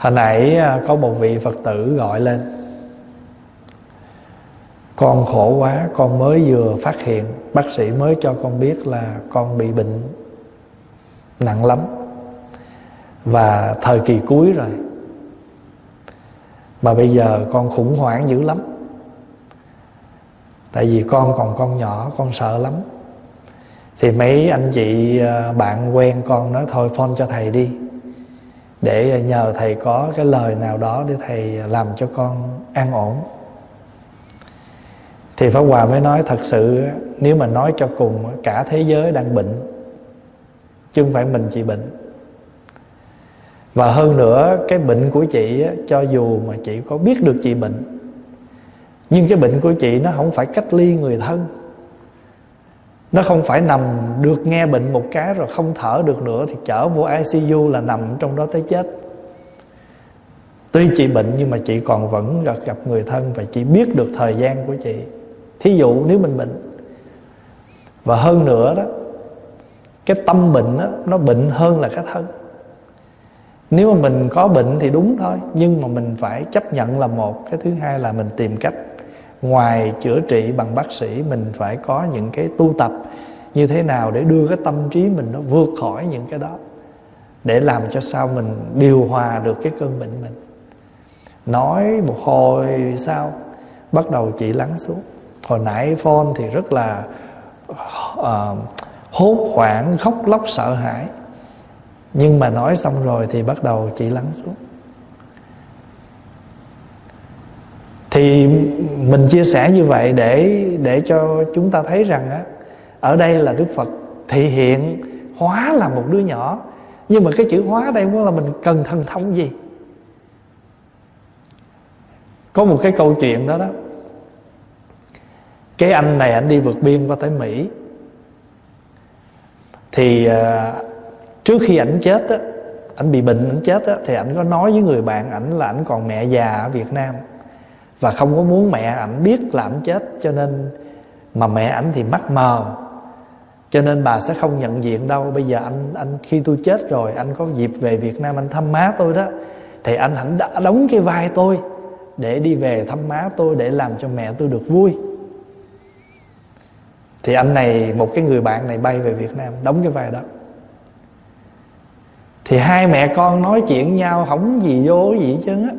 hồi nãy à, có một vị phật tử gọi lên. Con khổ quá, con mới vừa phát hiện, bác sĩ mới cho con biết là con bị bệnh nặng lắm. Và thời kỳ cuối rồi. Mà bây giờ con khủng hoảng dữ lắm. Tại vì con còn con nhỏ, con sợ lắm. Thì mấy anh chị à, bạn quen con nói, thôi phone cho thầy đi để nhờ thầy có cái lời nào đó để thầy làm cho con an ổn. Thì pháp hòa mới nói, thật sự nếu mà nói cho cùng cả thế giới đang bệnh, chứ không phải mình chị bệnh. Và hơn nữa, cái bệnh của chị cho dù mà chị có biết được chị bệnh, nhưng cái bệnh của chị nó không phải cách ly người thân nó không phải nằm được nghe bệnh một cái rồi không thở được nữa thì chở vô ICU là nằm trong đó tới chết. Tuy chị bệnh nhưng mà chị còn vẫn gặp, gặp người thân và chị biết được thời gian của chị. Thí dụ nếu mình bệnh. Và hơn nữa đó cái tâm bệnh đó, nó bệnh hơn là cái thân. Nếu mà mình có bệnh thì đúng thôi nhưng mà mình phải chấp nhận là một. Cái thứ hai là mình tìm cách ngoài chữa trị bằng bác sĩ mình phải có những cái tu tập như thế nào để đưa cái tâm trí mình nó vượt khỏi những cái đó để làm cho sao mình điều hòa được cái cơn bệnh mình. Nói một hồi sau bắt đầu chị lắng xuống. Hồi nãy phone thì rất là uh, hốt hoảng khóc lóc sợ hãi. Nhưng mà nói xong rồi thì bắt đầu chị lắng xuống. Thì mình chia sẻ như vậy để để cho chúng ta thấy rằng á ở đây là Đức Phật thị hiện hóa là một đứa nhỏ. Nhưng mà cái chữ hóa đây cũng là mình cần thần thông gì. Có một cái câu chuyện đó đó. Cái anh này anh đi vượt biên qua tới Mỹ. Thì uh, trước khi ảnh chết á ảnh bị bệnh ảnh chết á thì ảnh có nói với người bạn ảnh là ảnh còn mẹ già ở Việt Nam và không có muốn mẹ ảnh biết là ảnh chết, cho nên mà mẹ ảnh thì mắt mờ. Cho nên bà sẽ không nhận diện đâu. Bây giờ anh anh, khi tôi chết rồi, anh có dịp về Việt Nam anh thăm má tôi đó, thì anh hẳn đã đóng cái vai tôi để đi về thăm má tôi để làm cho mẹ tôi được vui. Thì anh này, một cái người bạn này bay về Việt Nam, đóng cái vai đó. Thì hai mẹ con nói chuyện nhau, không gì vô gì chứ á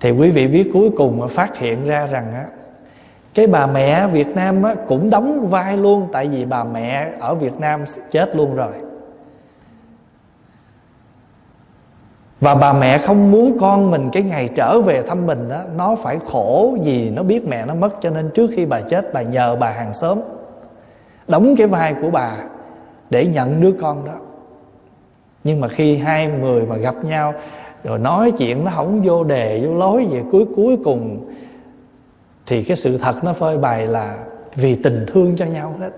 thì quý vị biết cuối cùng phát hiện ra rằng á cái bà mẹ Việt Nam á, cũng đóng vai luôn tại vì bà mẹ ở Việt Nam chết luôn rồi. Và bà mẹ không muốn con mình cái ngày trở về thăm mình đó nó phải khổ vì nó biết mẹ nó mất cho nên trước khi bà chết bà nhờ bà hàng xóm đóng cái vai của bà để nhận đứa con đó. Nhưng mà khi hai người mà gặp nhau rồi nói chuyện nó không vô đề, vô lối về cuối cuối cùng thì cái sự thật nó phơi bày là vì tình thương cho nhau hết.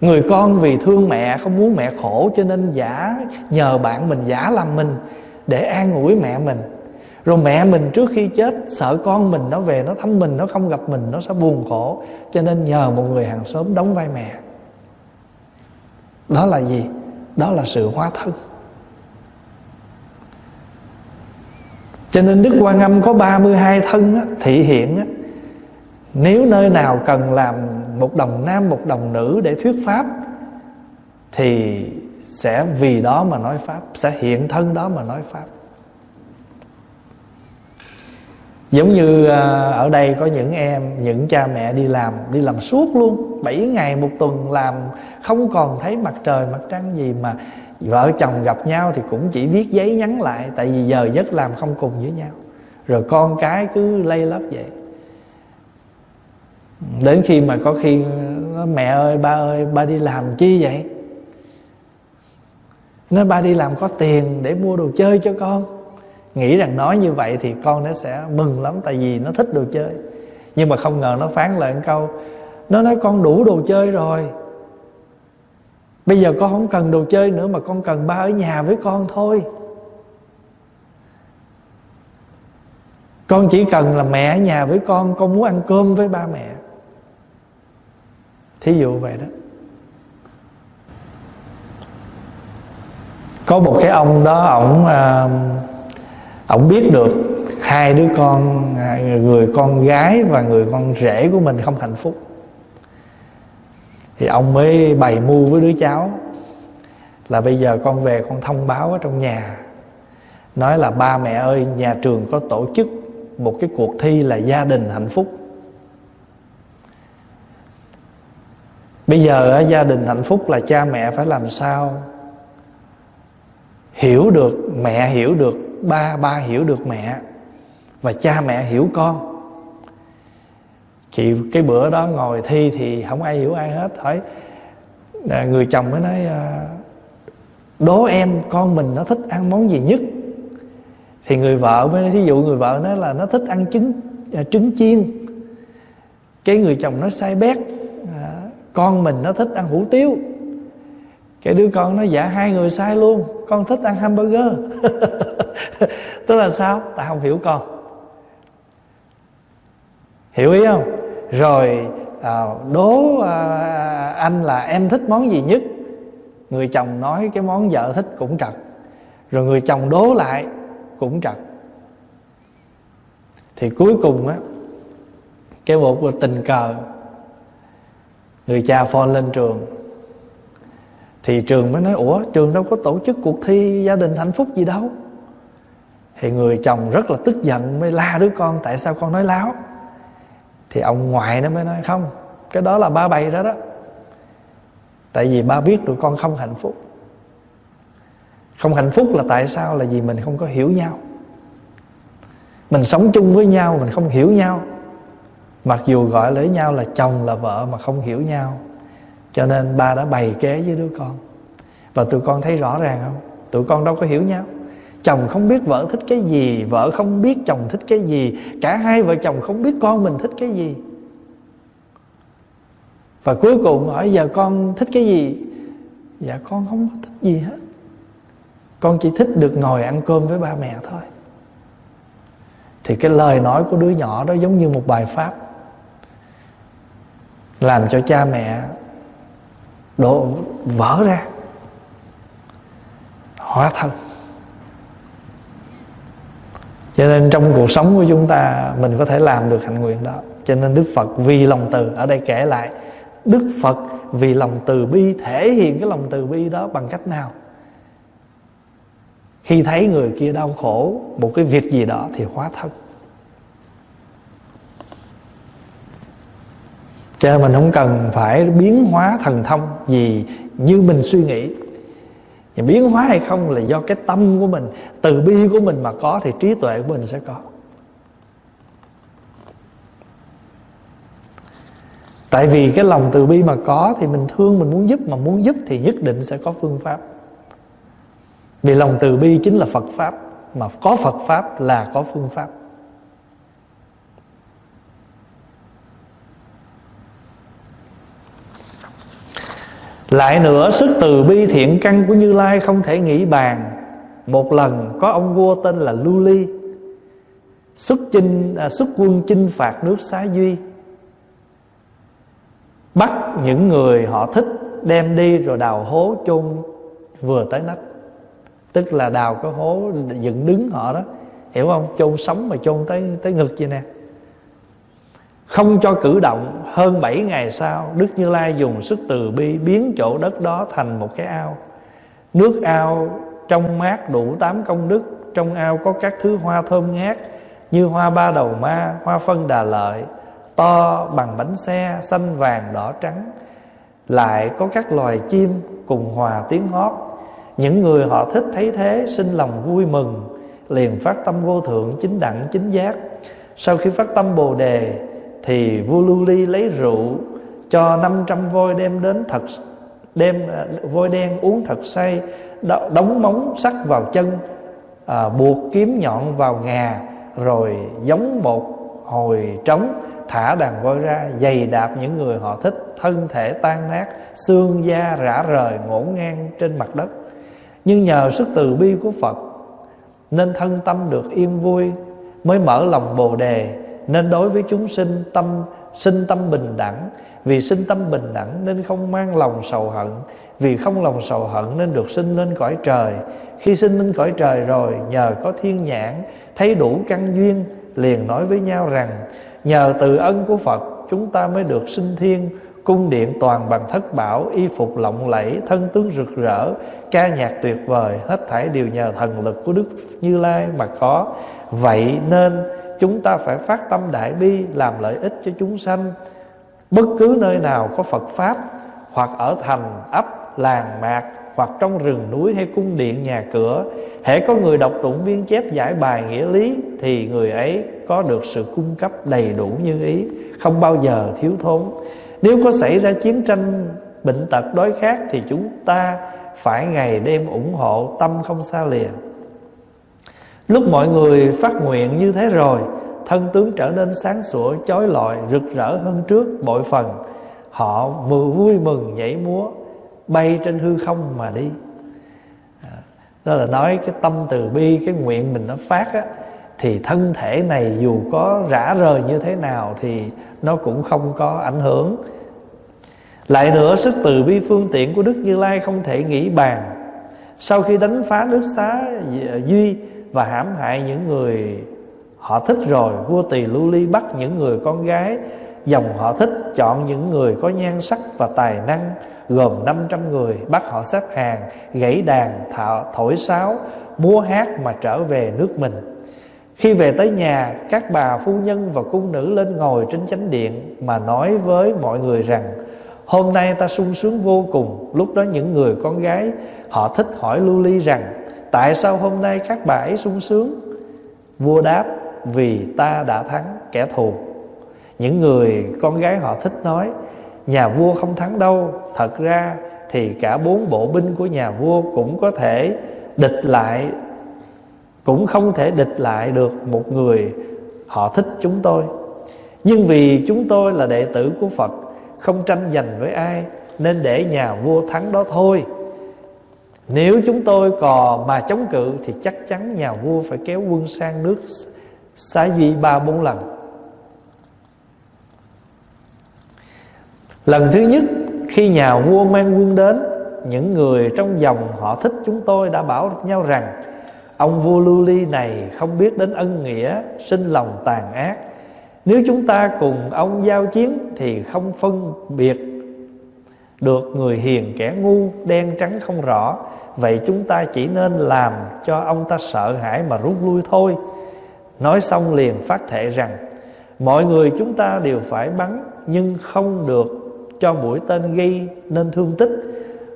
Người con vì thương mẹ, không muốn mẹ khổ, cho nên giả, nhờ bạn mình giả làm mình để an ủi mẹ mình. Rồi mẹ mình trước khi chết, sợ con mình nó về, nó thăm mình, nó không gặp mình, nó sẽ buồn khổ. Cho nên nhờ một người hàng xóm đóng vai mẹ. Đó là gì? Đó là sự hóa thân. Cho nên Đức Quan Âm có 32 thân á, thị hiện á, nếu nơi nào cần làm một đồng nam một đồng nữ để thuyết pháp thì sẽ vì đó mà nói pháp sẽ hiện thân đó mà nói pháp. Giống như à, ở đây có những em những cha mẹ đi làm đi làm suốt luôn 7 ngày một tuần làm không còn thấy mặt trời mặt trăng gì mà vợ chồng gặp nhau thì cũng chỉ viết giấy nhắn lại, tại vì giờ giấc làm không cùng với nhau. Rồi con cái cứ lây lấp vậy. Đến khi mà có khi mẹ ơi, ba ơi, ba đi làm chi vậy? Nói ba đi làm có tiền để mua đồ chơi cho con. Nghĩ rằng nói như vậy thì con nó sẽ mừng lắm, tại vì nó thích đồ chơi. Nhưng mà không ngờ nó phán lại một câu, nó nói con đủ đồ chơi rồi bây giờ con không cần đồ chơi nữa mà con cần ba ở nhà với con thôi. Con chỉ cần là mẹ ở nhà với con con muốn ăn cơm với ba mẹ. Thí dụ vậy đó. Có một cái ông đó, ổng à, ổng biết được hai đứa con à, người con gái và người con rể của mình không hạnh phúc thì ông mới bày mưu với đứa cháu là bây giờ con về con thông báo ở trong nhà. Nói là, ba mẹ ơi, nhà trường có tổ chức một cái cuộc thi là gia đình hạnh phúc. Bây giờ gia đình hạnh phúc là cha mẹ phải làm sao hiểu được, mẹ hiểu được, ba ba hiểu được mẹ và cha mẹ hiểu con chị cái bữa đó ngồi thi thì không ai hiểu ai hết. Hỏi à, người chồng mới nói à, đố em con mình nó thích ăn món gì nhất? Thì người vợ mới nói thí dụ người vợ nói là nó thích ăn trứng à, trứng chiên. Cái người chồng nói sai bét à, con mình nó thích ăn hủ tiếu. Cái đứa con nó dạ hai người sai luôn con thích ăn hamburger. Tức là sao? Ta không hiểu con. Hiểu ý không? Rồi à, đố à, anh là em thích món gì nhất? Người chồng nói cái món vợ thích cũng trật. Rồi người chồng đố lại cũng trật. Thì cuối cùng á cái một tình cờ. Người cha phone lên trường. Thì trường mới nói ủa trường đâu có tổ chức cuộc thi gia đình hạnh phúc gì đâu? Thì người chồng rất là tức giận mới la đứa con tại sao con nói láo? Thì ông ngoại nó mới nói, không, cái đó là ba bày đó đó. Tại vì ba biết tụi con không hạnh phúc. Không hạnh phúc là tại sao? Là vì mình không có hiểu nhau. Mình sống chung với nhau, mình không hiểu nhau. Mặc dù gọi lấy nhau là chồng, là vợ mà không hiểu nhau. Cho nên ba đã bày kế với đứa con. Và tụi con thấy rõ ràng không? Tụi con đâu có hiểu nhau chồng không biết vợ thích cái gì, vợ không biết chồng thích cái gì, cả hai vợ chồng không biết con mình thích cái gì. Và cuối cùng hỏi, giờ con thích cái gì? Dạ con không có thích gì hết. Con chỉ thích được ngồi ăn cơm với ba mẹ thôi. Thì cái lời nói của đứa nhỏ đó giống như một bài pháp làm cho cha mẹ đổ, vỡ ra, hóa thân cho nên trong cuộc sống của chúng ta, mình có thể làm được hạnh nguyện đó. Cho nên đức phật vì lòng từ, ở đây kể lại, đức phật vì lòng từ bi, thể hiện cái lòng từ bi đó bằng cách nào? Khi thấy người kia đau khổ một cái việc gì đó thì hóa thân. Cho nên mình không cần phải biến hóa thần thông gì như mình suy nghĩ và biến hóa hay không là do cái tâm của mình, từ bi của mình mà có thì trí tuệ của mình sẽ có. Tại vì cái lòng từ bi mà có thì mình thương, mình muốn giúp, mà muốn giúp thì nhất định sẽ có phương pháp. Vì lòng từ bi chính là phật pháp, mà có phật pháp là có phương pháp. Lại nữa sức từ bi thiện căn của Như Lai không thể nghĩ bàn. Một lần có ông vua tên là Lưu Ly. Xuất, chinh, à, xuất quân chinh phạt nước Xá Duy. Bắt những người họ thích đem đi rồi đào hố chôn vừa tới nách. Tức là đào cái hố dựng đứng họ đó. Hiểu không? Chôn sống mà chôn tới tới ngực vậy nè không cho cử động, hơn 7 ngày sau, Đức Như Lai dùng sức từ bi Biến chỗ đất đó thành một cái ao. Nước ao trong mát đủ tám công đức, Trong ao có các thứ hoa thơm ngát, Như hoa ba đầu ma, Hoa phân đà lợi, To bằng bánh xe, Xanh vàng đỏ trắng. Lại có các loài chim Cùng hòa tiếng hót. Những người họ thích thấy thế Sinh lòng vui mừng, Liền phát tâm vô thượng chính đẳng chính giác. Sau khi phát tâm bồ đề thì vua lưu ly lấy rượu cho 500 voi đem đến thật đem à, voi đen uống thật say đóng móng sắt vào chân à, buộc kiếm nhọn vào ngà rồi giống một hồi trống thả đàn voi ra giày đạp những người họ thích thân thể tan nát xương da rã rời ngổn ngang trên mặt đất. Nhưng nhờ sức từ bi của phật nên thân tâm được yên vui mới mở lòng bồ đề nên đối với chúng sinh tâm sinh tâm bình đẳng. Vì sinh tâm bình đẳng nên không mang lòng sầu hận. Vì không lòng sầu hận nên được sinh lên cõi trời. Khi sinh lên cõi trời rồi, nhờ có thiên nhãn, thấy đủ căn duyên, liền nói với nhau rằng, nhờ từ ân của phật, chúng ta mới được sinh thiên, cung điện toàn bằng thất bảo, y phục lộng lẫy, thân tướng rực rỡ, ca nhạc tuyệt vời, hết thảy đều nhờ thần lực của đức như lai mà có. Vậy nên chúng ta phải phát tâm đại bi, làm lợi ích cho chúng sanh. Bất cứ nơi nào có phật pháp, hoặc ở thành ấp, làng mạc, hoặc trong rừng núi hay cung điện, nhà cửa, hễ có người đọc tụng viên chép giải bài nghĩa lý, thì người ấy có được sự cung cấp đầy đủ như ý, không bao giờ thiếu thốn. Nếu có xảy ra chiến tranh, bệnh tật, đói khát, thì chúng ta phải ngày đêm ủng hộ tâm không xa lìa lúc mọi người phát nguyện như thế rồi, thân tướng trở nên sáng sủa, chói lọi, rực rỡ hơn trước bội phần. Họ mừng vui mừng, nhảy múa, bay trên hư không mà đi. À, đó là nói cái tâm từ bi, cái nguyện mình nó phát á, thì thân thể này dù có rã rời như thế nào thì nó cũng không có ảnh hưởng. Lại nữa, sức từ bi phương tiện của đức như lai không thể nghĩ bàn. Sau khi đánh phá nước xá duy và hãm hại những người họ thích rồi. Vua tỳ lưu ly bắt những người con gái dòng họ thích chọn những người có nhan sắc và tài năng gồm 500 người bắt họ xếp hàng gãy đàn thọ, thổi sáo múa hát mà trở về nước mình. Khi về tới nhà các bà phu nhân và cung nữ lên ngồi trên chánh điện mà nói với mọi người rằng hôm nay ta sung sướng vô cùng. Lúc đó những người con gái họ thích hỏi lưu ly rằng tại sao hôm nay các bà ấy sung sướng? Vua đáp, vì ta đã thắng kẻ thù. Những người con gái họ thích nói, nhà vua không thắng đâu. Thật ra thì cả bốn bộ binh của nhà vua cũng có thể địch lại, cũng không thể địch lại được một người họ thích chúng tôi. Nhưng vì chúng tôi là đệ tử của phật, không tranh giành với ai, nên để nhà vua thắng đó thôi nếu chúng tôi còn mà chống cự thì chắc chắn nhà vua phải kéo quân sang nước xá duy ba bốn lần. Lần thứ nhất, khi nhà vua mang quân đến, những người trong dòng họ thích chúng tôi đã bảo nhau rằng, ông vua lưu ly này không biết đến ân nghĩa, sinh lòng tàn ác. Nếu chúng ta cùng ông giao chiến thì không phân biệt được người hiền kẻ ngu, đen trắng không rõ. Vậy chúng ta chỉ nên làm cho ông ta sợ hãi mà rút lui thôi. Nói xong liền phát thệ rằng, mọi người chúng ta đều phải bắn, nhưng không được cho mũi tên gây nên thương tích.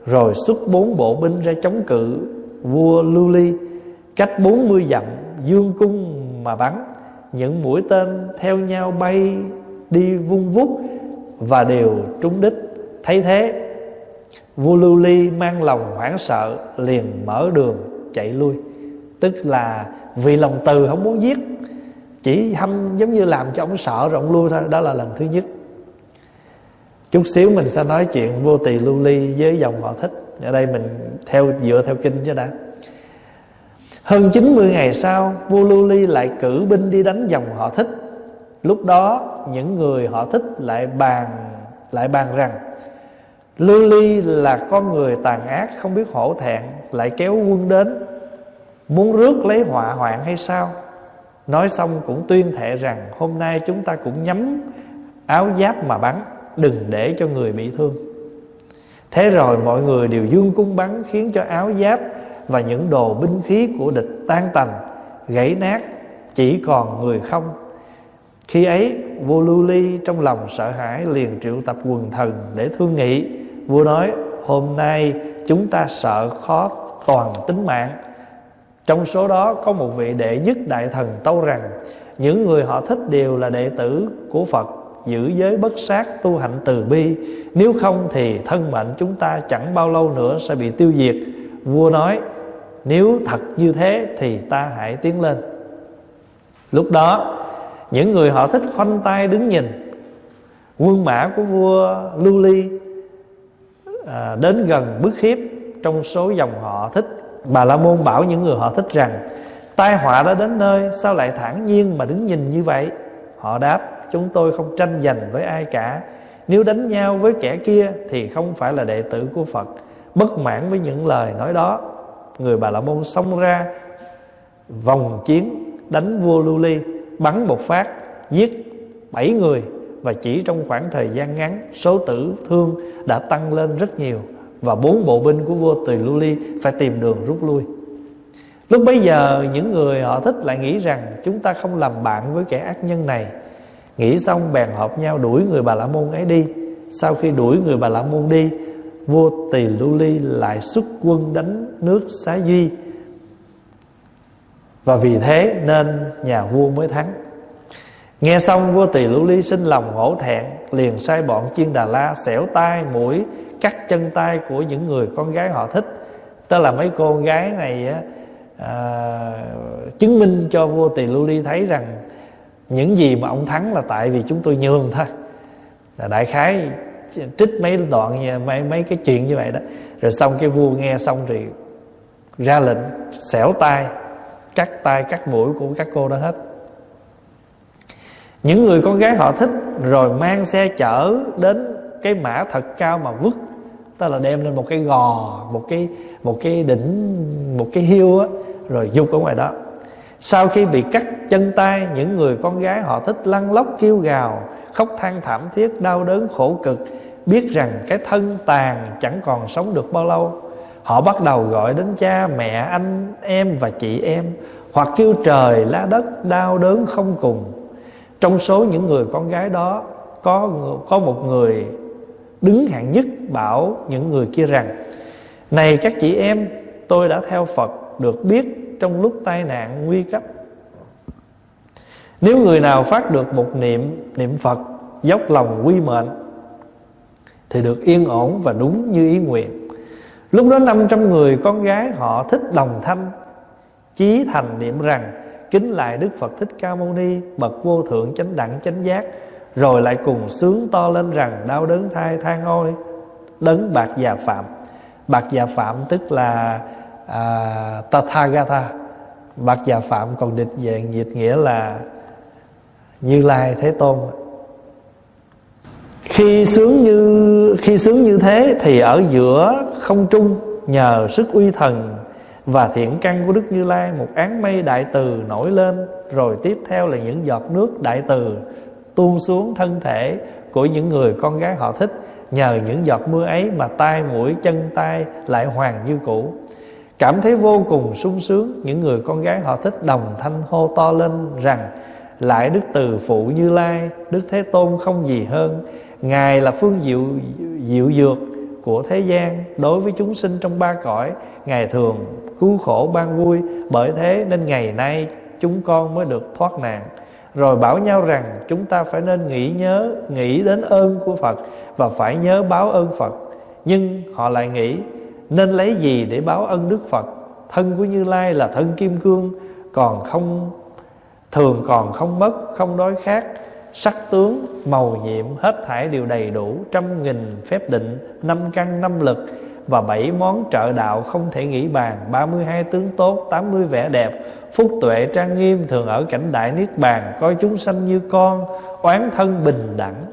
Rồi xuất bốn bộ binh ra chống cự vua lưu ly. Cách bốn mươi dặm, dương cung mà bắn. Những mũi tên theo nhau bay đi vung vút và đều trúng đích thấy thế, vua lưu ly mang lòng hoảng sợ, liền mở đường chạy lui. Tức là vì lòng từ không muốn giết, chỉ hâm giống như làm cho ông sợ rồi ông lui thôi, đó là lần thứ nhất. Chút xíu mình sẽ nói chuyện vô tỳ lưu ly với dòng họ thích. Ở đây mình theo, dựa theo kinh chứ đã. Hơn 90 ngày sau, vua lưu ly lại cử binh đi đánh dòng họ thích. Lúc đó, những người họ thích lại bàn lại bàn rằng lưu ly là con người tàn ác, không biết hổ thẹn, lại kéo quân đến. Muốn rước lấy họa hoạn hay sao? Nói xong cũng tuyên thệ rằng, hôm nay chúng ta cũng nhắm áo giáp mà bắn, đừng để cho người bị thương. Thế rồi mọi người đều dương cung bắn, khiến cho áo giáp và những đồ binh khí của địch tan tành, gãy nát, chỉ còn người không. Khi ấy, vua lưu ly trong lòng sợ hãi liền triệu tập quần thần để thương nghị vua nói, hôm nay chúng ta sợ khó toàn tính mạng. Trong số đó có một vị đệ nhất đại thần tâu rằng, những người họ thích đều là đệ tử của phật, giữ giới bất sát tu hạnh từ bi. Nếu không thì thân mệnh chúng ta chẳng bao lâu nữa sẽ bị tiêu diệt. Vua nói, nếu thật như thế thì ta hãy tiến lên. Lúc đó, những người họ thích khoanh tay đứng nhìn. Quân mã của vua lưu ly à, đến gần bức khiếp trong số dòng họ thích. Bà la môn bảo những người họ thích rằng tai họa đã đến nơi sao lại thản nhiên mà đứng nhìn như vậy? Họ đáp chúng tôi không tranh giành với ai cả. Nếu đánh nhau với kẻ kia thì không phải là đệ tử của phật bất mãn với những lời nói đó. Người bà la môn xông ra vòng chiến đánh vua lưu ly bắn một phát giết bảy người và chỉ trong khoảng thời gian ngắn, số tử thương đã tăng lên rất nhiều và bốn bộ binh của vua tùy lưu ly phải tìm đường rút lui. Lúc bấy giờ, những người họ thích lại nghĩ rằng chúng ta không làm bạn với kẻ ác nhân này. Nghĩ xong bèn họp nhau đuổi người bà la môn ấy đi. Sau khi đuổi người bà la môn đi, vua tỳ lưu ly lại xuất quân đánh nước xá duy. Và vì thế nên nhà vua mới thắng. Nghe xong vua tỳ lũ ly sinh lòng hổ thẹn Liền sai bọn chiên đà la xẻo tay mũi Cắt chân tay của những người con gái họ thích. Tức là mấy cô gái này á, à, Chứng minh cho vua tỳ lũ ly thấy rằng Những gì mà ông thắng là tại vì chúng tôi nhường thôi. Là Đại khái trích mấy đoạn mấy, mấy cái chuyện như vậy đó. Rồi xong cái vua nghe xong thì Ra lệnh xẻo tay Cắt tay cắt mũi của các cô đó hết những người con gái họ thích, rồi mang xe chở đến cái mã thật cao mà vứt. Tức là đem lên một cái gò, một cái một cái đỉnh, một cái hiêu á, rồi dục ở ngoài đó. Sau khi bị cắt chân tay, những người con gái họ thích lăn lóc, kêu gào, khóc than thảm thiết, đau đớn, khổ cực, biết rằng cái thân tàn chẳng còn sống được bao lâu. Họ bắt đầu gọi đến cha, mẹ, anh em và chị em, hoặc kêu trời, lá đất, đau đớn không cùng trong số những người con gái đó, có có một người đứng hạng nhất bảo những người kia rằng, này các chị em, tôi đã theo phật được biết trong lúc tai nạn nguy cấp. Nếu người nào phát được một niệm niệm phật, dốc lòng quy mệnh, thì được yên ổn và đúng như ý nguyện. Lúc đó 500 người con gái họ thích đồng thanh, chí thành niệm rằng kính lại Đức Phật Thích Ca Mâu Ni bậc vô thượng chánh đẳng chánh giác rồi lại cùng sướng to lên rằng đau đớn thai than ôi đấng bạc già phạm. Bạc già phạm tức là à, Tathagata. Bạc già phạm còn địch dạng dịch nghĩa là Như Lai Thế Tôn. Khi sướng như khi sướng như thế thì ở giữa không trung nhờ sức uy thần và thiện căn của Đức Như Lai, Một án mây đại từ nổi lên, Rồi tiếp theo là những giọt nước đại từ Tuôn xuống thân thể Của những người con gái họ thích. Nhờ những giọt mưa ấy mà tay mũi, chân tay lại hoàng như cũ. Cảm thấy vô cùng sung sướng, Những người con gái họ thích đồng thanh hô to lên rằng, Lại Đức Từ Phụ Như Lai, Đức Thế Tôn không gì hơn. Ngài là phương diệu diệu dược của thế gian Đối với chúng sinh trong ba cõi. Ngày thường cứu khổ ban vui, bởi thế nên ngày nay chúng con mới được thoát nạn. Rồi bảo nhau rằng chúng ta phải nên nghĩ nhớ, nghĩ đến ơn của phật và phải nhớ báo ơn phật. Nhưng họ lại nghĩ, nên lấy gì để báo ơn đức phật? Thân của như lai là thân kim cương, còn không, thường còn không mất, không đói khát sắc tướng, màu nhiệm hết thảy đều đầy đủ trăm nghìn phép định, năm căn, năm lực và bảy món trợ đạo không thể nghĩ bàn. 32 tướng tốt 80 vẻ đẹp, Phúc tuệ trang nghiêm thường ở cảnh đại niết bàn, Coi chúng sanh như con, Oán thân bình đẳng.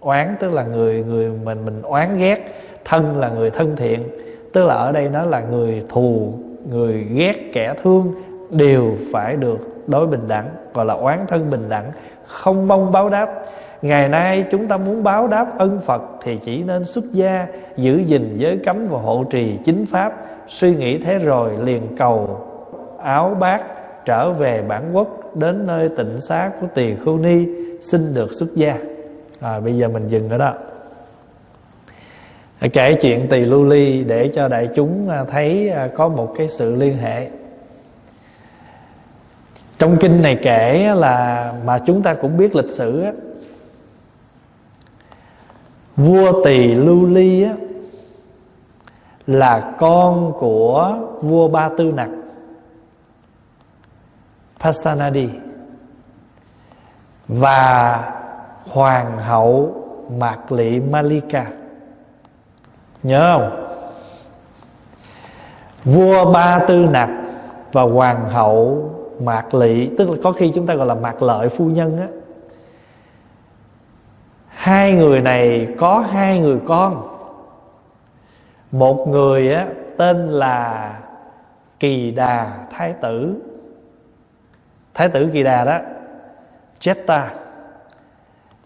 Oán tức là người người mình mình oán ghét, Thân là người thân thiện. Tức là ở đây nó là người thù, Người ghét kẻ thương Đều phải được đối bình đẳng, Gọi là oán thân bình đẳng. Không mong báo đáp. Ngày nay chúng ta muốn báo đáp ân Phật Thì chỉ nên xuất gia Giữ gìn giới cấm và hộ trì chính pháp. Suy nghĩ thế rồi liền cầu áo bát Trở về bản quốc Đến nơi tịnh xá của tỳ khưu ni Xin được xuất gia. À, Bây giờ mình dừng ở đó. Kể chuyện tỳ lưu ly Để cho đại chúng à, thấy à, Có một cái sự liên hệ. Trong kinh này kể là Mà chúng ta cũng biết lịch sử á vua tỳ lưu ly á, là con của vua ba tư nặc Pasanadi và hoàng hậu Mạc Lị Malika. Nhớ không? Vua ba tư nặc và hoàng hậu Mạc Lị tức là có khi chúng ta gọi là Mạc Lợi phu nhân á. Hai người này có hai người con. Một người á, tên là kỳ đà thái tử. Thái tử kỳ đà đó Jetta.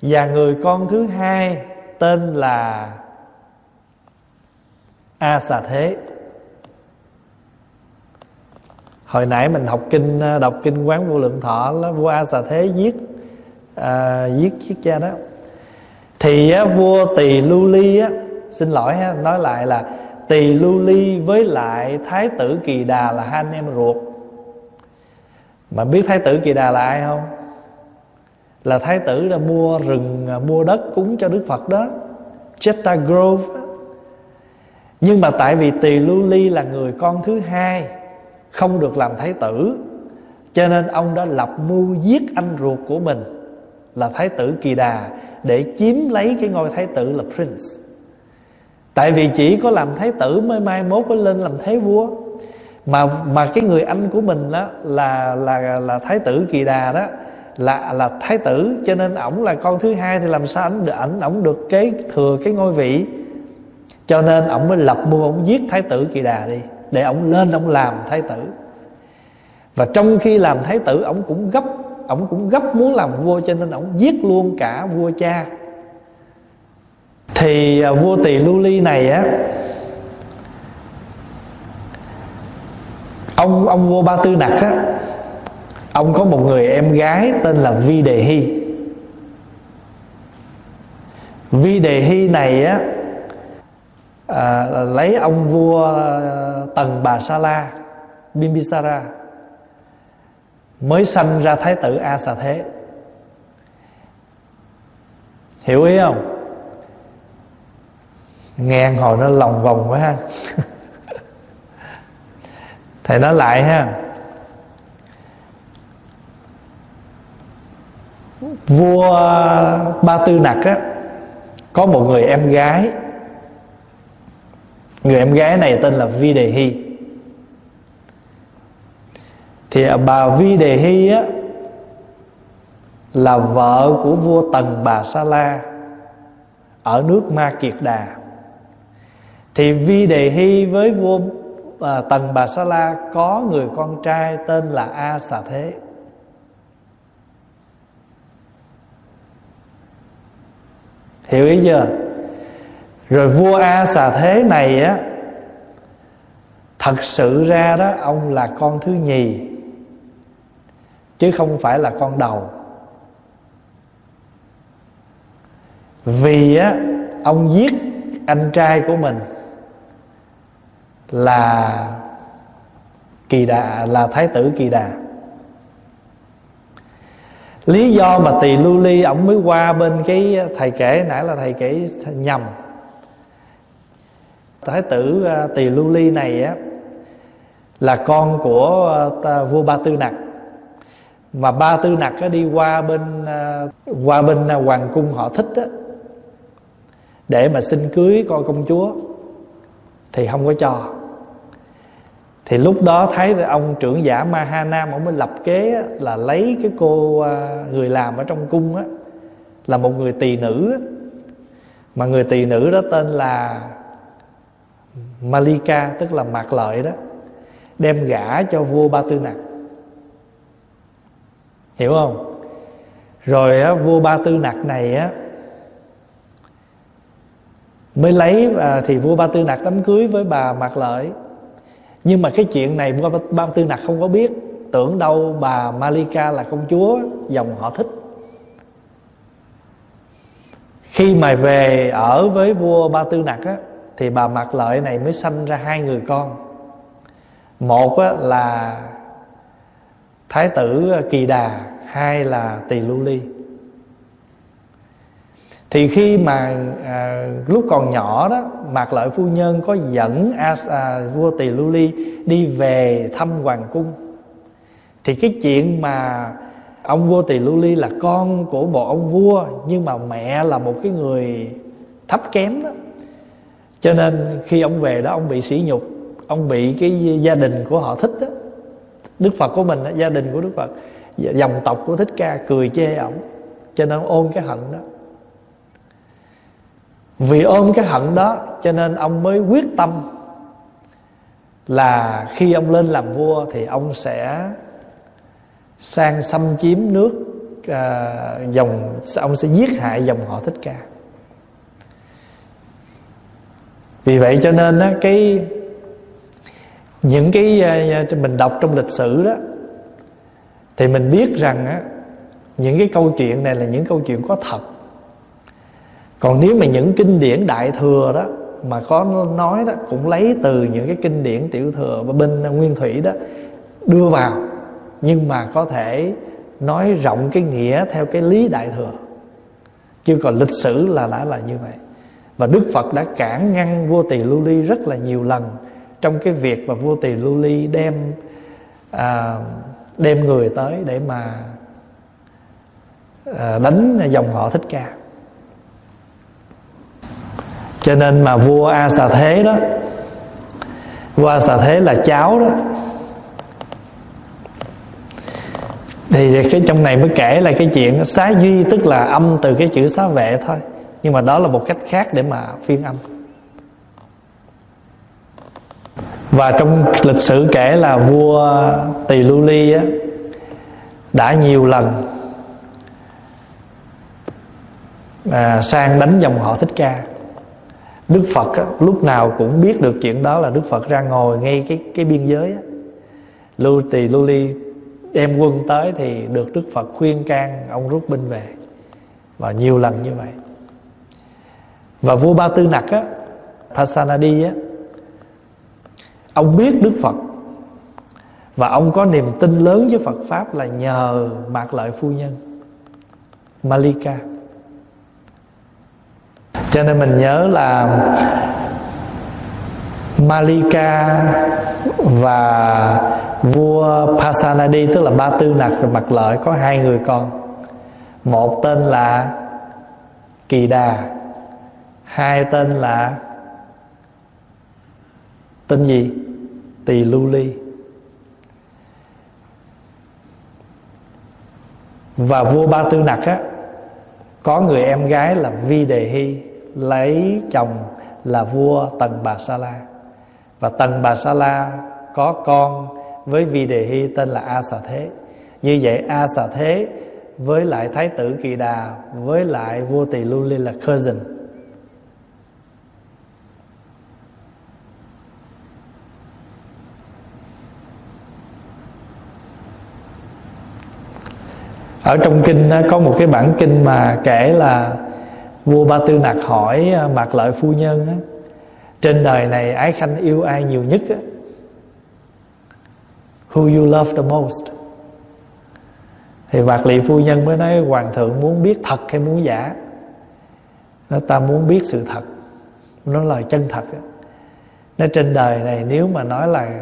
Và người con thứ hai tên là A xà thế hồi nãy mình học kinh à, đọc kinh quán vô lượng thọ là vua A xà thế giết à, giết giết cha đó. Thì á, vua tỳ lưu ly á xin lỗi ha, nói lại là tỳ lưu ly với lại thái tử kỳ đà là hai anh em ruột. Mà biết thái tử kỳ đà là ai không? Là thái tử đã mua rừng à, mua đất cúng cho đức phật đó chetta Grove nhưng mà tại vì tỳ lưu ly là người con thứ hai không được làm thái tử. Cho nên ông đã lập mưu giết anh ruột của mình là thái tử kỳ đà để chiếm lấy cái ngôi thái tử là prince. Tại vì chỉ có làm thái tử mới mai mốt mới lên làm thế vua. Mà mà cái người anh của mình đó là là là thái tử kỳ đà đó, là là thái tử. Cho nên ổng là con thứ hai thì làm sao ảnh ảnh ổng được kế thừa cái ngôi vị. Cho nên ổng mới lập mưu ổng giết thái tử kỳ đà đi để ông lên ông làm thái tử. Và trong khi làm thái tử ông cũng gấp ông cũng gấp muốn làm vua cho nên ông giết luôn cả vua cha. Thì à, vua tỳ lưu ly này á ông ông vua ba tư nặc á ông có một người em gái tên là vi đề hy vi đề hy này á à, lấy ông vua à, tần bà sa la bimbisara, mới sanh ra thái tử a xà thế. Hiểu ý không? Nghe hồi nó lòng vòng quá ha. Thầy nói lại ha. Vua ba tư nặc á, có một người em gái người em gái này tên là vi đề hy. Thì à, bà vi đề hy á là vợ của vua tần bà sa la ở nước ma kiệt đà. Thì vi đề hy với vua à, tần bà sa la có người con trai tên là a xà thế. Hiểu ý chưa? Rồi vua a xà thế này á, thật sự ra đó, ông là con thứ nhì, chứ không phải là con đầu. Vì á, ông giết anh trai của mình là kỳ đà, là thái tử kỳ đà. Lý do mà tỳ lưu ly ổng mới qua bên cái thầy kể, nãy là thầy kể nhầm thái tử à, tỳ lưu ly này á là con của à, vua ba tư nặc. Mà ba tư nặc á, đi qua bên à, qua bên hoàng cung họ thích á để mà xin cưới con công chúa thì không có cho. Thì lúc đó thấy ông trưởng giả ma ha nam ông mới lập kế là lấy cái cô người làm ở trong cung á là một người tỳ nữ mà người tỳ nữ đó tên là Malika tức là mạc lợi đó đem gả cho vua ba tư nặc hiểu không? Rồi á, vua ba tư nặc này á mới lấy à, thì vua ba tư nặc đám cưới với bà mạc lợi. Nhưng mà cái chuyện này vua ba tư nặc không có biết tưởng đâu bà malika là công chúa dòng họ thích. Khi mà về ở với vua ba tư nặc á thì bà mạc lợi này mới sanh ra hai người con. Một là thái tử kỳ đà hai là tỳ lưu ly. Thì khi mà à, lúc còn nhỏ đó mạc lợi phu nhân có dẫn à, à, vua tỳ lưu ly đi về thăm hoàng cung. Thì cái chuyện mà ông vua tỳ lưu ly là con của một ông vua nhưng mà mẹ là một cái người thấp kém đó cho nên khi ông về đó ông bị sỉ nhục ông bị cái gia đình của họ thích đó. Đức phật của mình đó, gia đình của đức phật dòng tộc của thích ca cười chê ổng cho nên ông ôn cái hận đó. Vì ôm cái hận đó cho nên ông mới quyết tâm là khi ông lên làm vua thì ông sẽ sang xâm chiếm nước à, dòng ông sẽ giết hại dòng họ thích ca. vì vậy cho nên đó, cái những cái à, à, mình đọc trong lịch sử đó thì mình biết rằng á, những cái câu chuyện này là những câu chuyện có thật. Còn nếu mà những kinh điển đại thừa đó mà có nói đó cũng lấy từ những cái kinh điển tiểu thừa và bên à, nguyên thủy đó đưa vào nhưng mà có thể nói rộng cái nghĩa theo cái lý đại thừa. Chứ còn lịch sử là đã là như vậy và đức phật đã cản ngăn vua tỳ lưu ly rất là nhiều lần trong cái việc mà vua tỳ lưu ly đem à, đem người tới để mà à, đánh dòng họ thích ca. Cho nên mà vua a xà thế đó vua a xà thế là cháu đó. Thì cái trong này mới kể là cái chuyện xá duy tức là âm từ cái chữ xá vệ thôi nhưng mà đó là một cách khác để mà phiên âm. Và trong lịch sử kể là vua tỳ lưu ly á, đã nhiều lần à, sang đánh dòng họ thích ca. Đức phật á, lúc nào cũng biết được chuyện đó là đức phật ra ngồi ngay cái cái biên giới á. lưu tỳ lưu ly đem quân tới thì được đức phật khuyên can ông rút binh về. Và nhiều lần như vậy và vua ba tư nặc á pasanadi á ông biết đức phật và ông có niềm tin lớn với phật pháp là nhờ mạc lợi phu nhân malika cho nên mình nhớ là Malika và vua Pasanadi tức là Ba Tư Nặc và Mặt Lợi có hai người con. Một tên là Kỳ Đà, hai tên là tên gì? Tỳ Lưu Ly. Và vua Ba Tư Nặc á, có người em gái là Vi Đề Hy lấy chồng là vua Tần Bà Sa La và Tần Bà Sa La có con với Vi Đề Hy tên là A Xà Thế như vậy A Xà Thế với lại Thái tử Kỳ Đà với lại vua Tỳ Lưu Ly là cousin ở trong kinh có một cái bản kinh mà kể là vua ba tư nặc hỏi à, mạc lợi phu nhân á, trên đời này ái khanh yêu ai nhiều nhất á? who you love the most? Thì mạc lị phu nhân mới nói hoàng thượng muốn biết thật hay muốn giả? Nó ta muốn biết sự thật. Nó là chân thật nó trên đời này nếu mà nói là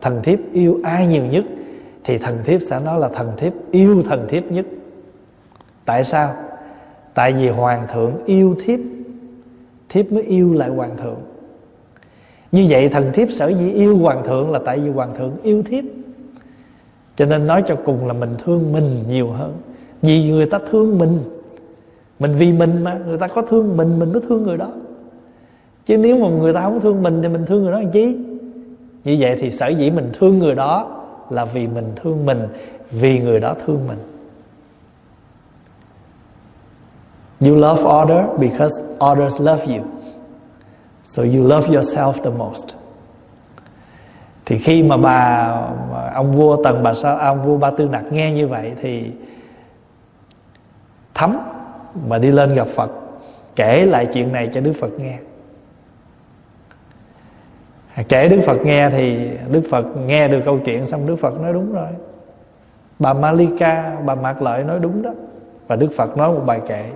thần thiếp yêu ai nhiều nhất thì thần thiếp sẽ nói là thần thiếp yêu thần thiếp nhất. Tại sao? Tại vì hoàng thượng yêu thiếp. Thiếp mới yêu lại hoàng thượng. Như vậy thần thiếp sở dĩ yêu hoàng thượng là tại vì hoàng thượng yêu thiếp. Cho nên nói cho cùng là mình thương mình nhiều hơn. Vì người ta thương mình. Mình vì mình mà, người ta có thương mình mình mới thương người đó. Chứ nếu mà người ta không thương mình thì mình thương người đó làm chi? Như vậy thì sở dĩ mình thương người đó là vì mình thương mình, vì người đó thương mình You love order because others love you. So you love yourself the most. Thì khi mà bà ông vua Tần, bà sao ông vua Ba Tư Nặc nghe như vậy thì thấm mà đi lên gặp Phật, kể lại chuyện này cho Đức Phật nghe. Kể Đức Phật nghe thì Đức Phật nghe được câu chuyện xong Đức Phật nói đúng rồi. Bà Malika, bà Mạc Lợi nói đúng đó. Và Đức Phật nói một bài kệ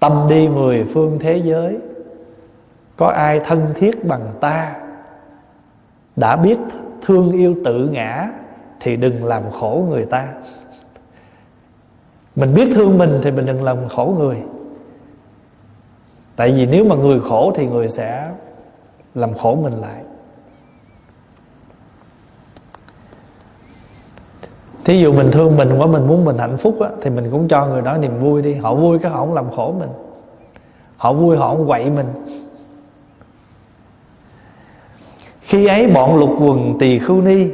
Tâm đi mười phương thế giới Có ai thân thiết bằng ta Đã biết thương yêu tự ngã Thì đừng làm khổ người ta Mình biết thương mình thì mình đừng làm khổ người Tại vì nếu mà người khổ thì người sẽ làm khổ mình lại. Thí dụ mình thương mình quá mình muốn mình hạnh phúc á, thì mình cũng cho người đó niềm vui đi. Họ vui cái họ không làm khổ mình. Họ vui họ không quậy mình. Khi ấy bọn lục quần tỳ khưu ni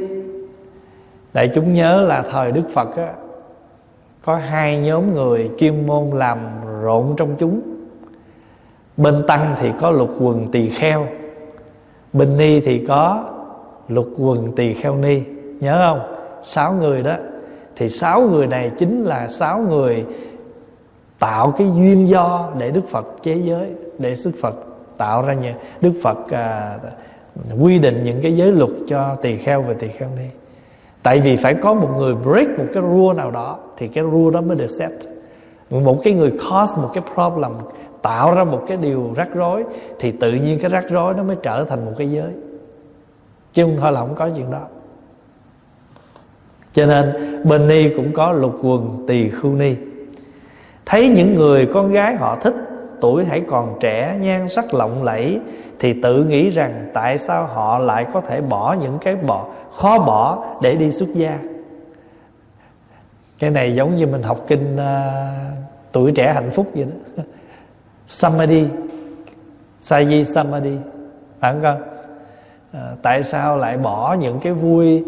đại chúng nhớ là thời đức phật á, có hai nhóm người chuyên môn làm rộn trong chúng. Bên tăng thì có lục quần tỳ kheo Bình ni thì có lục quần tỳ kheo ni nhớ không? Sáu người đó. Thì sáu người này chính là sáu người tạo cái duyên do để đức phật chế giới để đức phật tạo ra như đức phật à, quy định những cái giới luật cho tỳ kheo và tỳ kheo ni. Tại vì phải có một người break một cái rule nào đó thì cái rule đó mới được set một cái người cause một cái problem, tạo ra một cái điều rắc rối, thì tự nhiên cái rắc rối nó mới trở thành một cái giới. Chứ không thôi là không có chuyện đó. Cho nên, bên ni cũng có lục quần tỳ khưu ni. Thấy những người con gái họ thích, tuổi hãy còn trẻ, nhan sắc lộng lẫy, thì tự nghĩ rằng tại sao họ lại có thể bỏ những cái bỏ, khó bỏ để đi xuất gia? Cái này giống như mình học kinh uh, tuổi trẻ hạnh phúc vậy đó. Samadhi. Sayi samadhi. Phải không con? À, tại sao lại bỏ những cái vui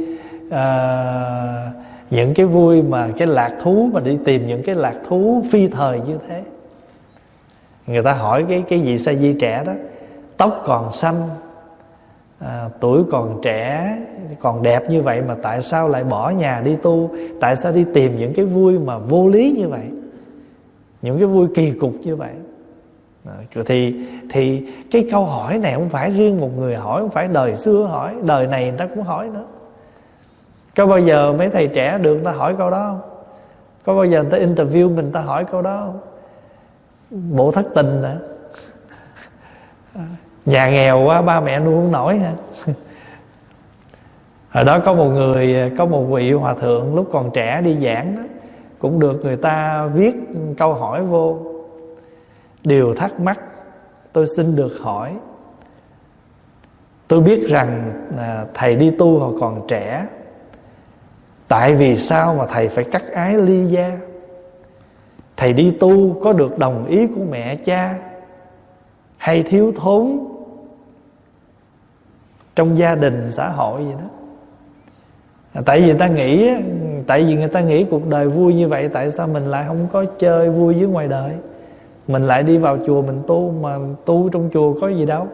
à, những cái vui mà cái lạc thú mà đi tìm những cái lạc thú phi thời như thế? Người ta hỏi cái cái gì sa di trẻ đó tóc còn xanh à, tuổi còn trẻ còn đẹp như vậy mà tại sao lại bỏ nhà đi tu? Tại sao đi tìm những cái vui mà vô lý như vậy? Những cái vui kỳ cục như vậy? À, thì thì cái câu hỏi này không phải riêng một người hỏi không phải đời xưa hỏi đời này người ta cũng hỏi nữa. Có bao giờ mấy thầy trẻ được người ta hỏi câu đó không? Có bao giờ người ta interview mình người ta hỏi câu đó không? Bộ thất tình nữa nhà nghèo quá ba mẹ nuôi không nổi. Hả hồi đó có một người có một vị hòa thượng lúc còn trẻ đi giảng đó cũng được người ta viết câu hỏi vô. Điều thắc mắc tôi xin được hỏi tôi biết rằng à, thầy đi tu hồi còn trẻ tại vì sao mà thầy phải cắt ái ly gia? Thầy đi tu có được đồng ý của mẹ cha hay thiếu thốn? Trong gia đình, xã hội gì đó. Tại vì người ta nghĩ tại vì người ta nghĩ cuộc đời vui như vậy, tại sao mình lại không có chơi vui với ngoài đời? Mình lại đi vào chùa mình tu mà tu trong chùa có gì đâu.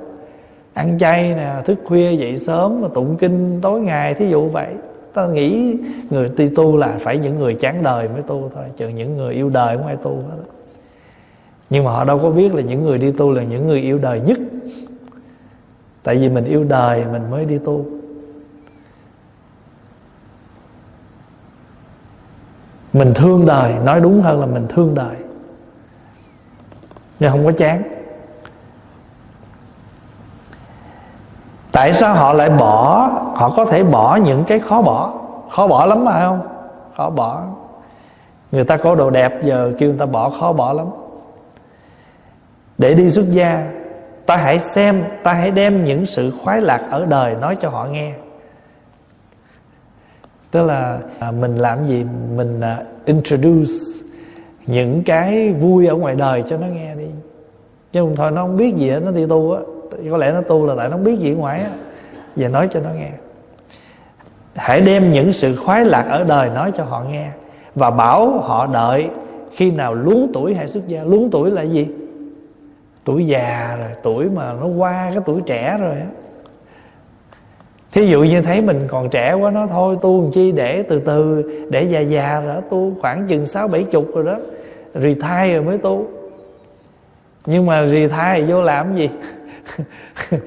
Ăn chay nè, thức khuya dậy sớm mà tụng kinh tối ngày, thí dụ vậy. Ta nghĩ người đi tu là phải những người chán đời mới tu thôi chừng những người yêu đời không ai tu hết nhưng mà họ đâu có biết là những người đi tu là những người yêu đời nhất tại vì mình yêu đời, mình mới đi tu. Mình thương đời, nói đúng hơn là mình thương đời. Nhưng không có chán. Tại sao họ lại bỏ, họ có thể bỏ những cái khó bỏ? Khó bỏ lắm mà không? Khó bỏ. Người ta có đồ đẹp, giờ kêu người ta bỏ khó bỏ lắm. Để đi xuất gia ta hãy xem ta hãy đem những sự khoái lạc ở đời nói cho họ nghe. Tức là à, mình làm gì? Mình à, introduce những cái vui ở ngoài đời cho nó nghe đi. Chứ không thôi nó không biết gì hết nó đi tu á. Có lẽ nó tu là tại nó không biết gì ở ngoài á. Và nói cho nó nghe. Hãy đem những sự khoái lạc ở đời nói cho họ nghe. Và bảo họ đợi khi nào luống tuổi hay xuất gia. Luống tuổi là gì? Tuổi già rồi, tuổi mà nó qua cái tuổi trẻ rồi á. Thí dụ như thấy mình còn trẻ quá, nó thôi tu làm chi để từ từ, để già già rồi, tu khoảng chừng sáu bảy chục rồi đó, retire rồi mới tu. Nhưng mà retire vô làm gì?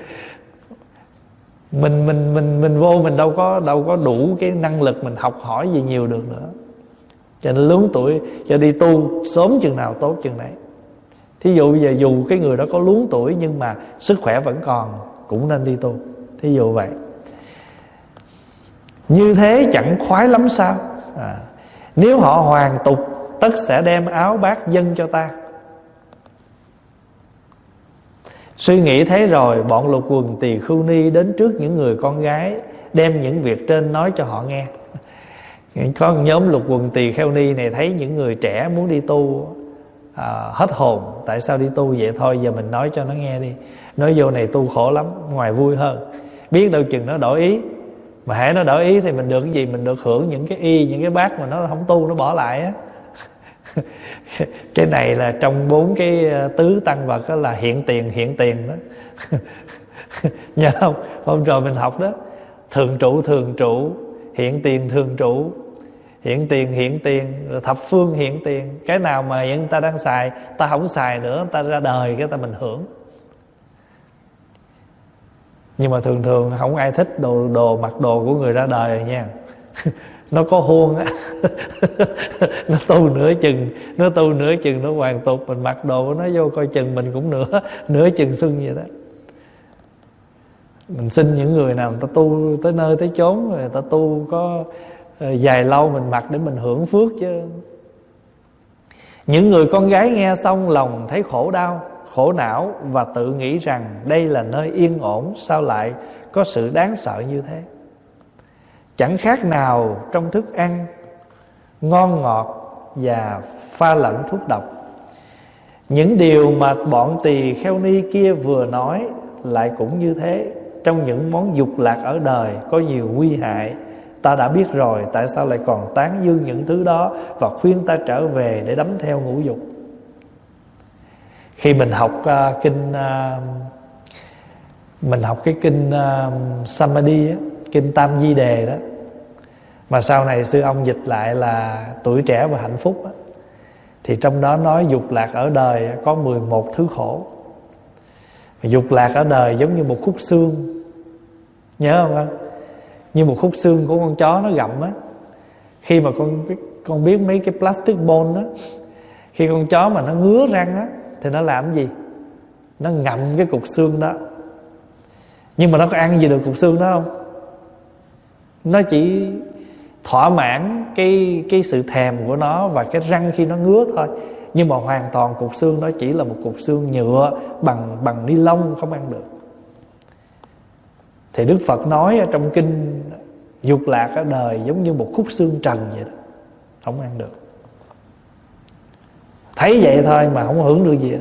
Mình mình mình mình vô mình đâu có đâu có đủ cái năng lực mình học hỏi gì nhiều được nữa. Cho nên lớn tuổi, cho đi tu sớm chừng nào, tốt chừng đấy thí dụ bây giờ dù cái người đó có luống tuổi nhưng mà sức khỏe vẫn còn cũng nên đi tu. Thí dụ vậy. Như thế chẳng khoái lắm sao? À, nếu họ hoàn tục tất sẽ đem áo bát dân cho ta. Suy nghĩ thế rồi bọn lục quần tỳ khưu ni đến trước những người con gái Đem những việc trên nói cho họ nghe. Có nhóm lục quần tỳ kheo ni này thấy những người trẻ muốn đi tu à, hết hồn. Tại sao đi tu vậy thôi? Giờ mình nói cho nó nghe đi. Nói vô này tu khổ lắm ngoài vui hơn. Biết đâu chừng nó đổi ý. Mà hãy nó đổi ý thì mình được cái gì? Mình được hưởng những cái y những cái bát mà nó không tu nó bỏ lại á. Cái này là trong bốn cái ờ, tứ tăng vật đó là hiện tiền hiện tiền đó. Nhớ không? Hôm rồi mình học đó. Thường trụ thường trụ. Hiện tiền thường trụ hiện tiền hiện tiền, rồi thập phương hiện tiền. Cái nào mà hiện ta đang xài, ta không xài nữa, ta ra đời cái ta mình hưởng. Nhưng mà thường thường không ai thích đồ đồ mặc đồ của người ra đời nha. Nó có huông á. Nó tu nửa chừng, nó tu nửa chừng, nó hoàn tục. Mình mặc đồ của nó vô coi chừng mình cũng nửa nửa chừng sưng vậy đó. Mình xin những người nào người ta tu tới nơi tới chốn người ta tu có Ờ, dài lâu mình mặc để mình hưởng phước chứ. Những người con gái nghe xong lòng thấy khổ đau, khổ não và tự nghĩ rằng đây là nơi yên ổn, sao lại có sự đáng sợ như thế? Chẳng khác nào trong thức ăn, ngon ngọt và pha lẫn thuốc độc. Những điều mà bọn tỳ kheo ni kia vừa nói lại cũng như thế. Trong những món dục lạc ở đời có nhiều nguy hại ta đã biết rồi tại sao lại còn tán dương những thứ đó và khuyên ta trở về để đắm theo ngũ dục? Khi mình học uh, kinh uh, mình học cái kinh uh, samadhi á, kinh tam di đề đó mà sau này sư ông dịch lại là tuổi trẻ và hạnh phúc á, thì trong đó nói dục lạc ở đời có 11 thứ khổ. Dục lạc ở đời giống như một khúc xương. Nhớ không ạ? Như một khúc xương của con chó nó gặm á. Khi mà con con biết mấy cái plastic bone đó, khi con chó mà nó ngứa răng á, thì nó làm gì? Nó ngậm cái cục xương đó. Nhưng mà nó có ăn gì được cục xương đó không? Nó chỉ thỏa mãn cái cái sự thèm của nó và cái răng khi nó ngứa thôi. Nhưng mà hoàn toàn cục xương đó chỉ là một cục xương nhựa bằng bằng ni lông không ăn được thì đức phật nói ở trong kinh dục lạc ở đời giống như một khúc xương trần vậy đó. Không ăn được. Thấy vậy thôi mà không hưởng được gì.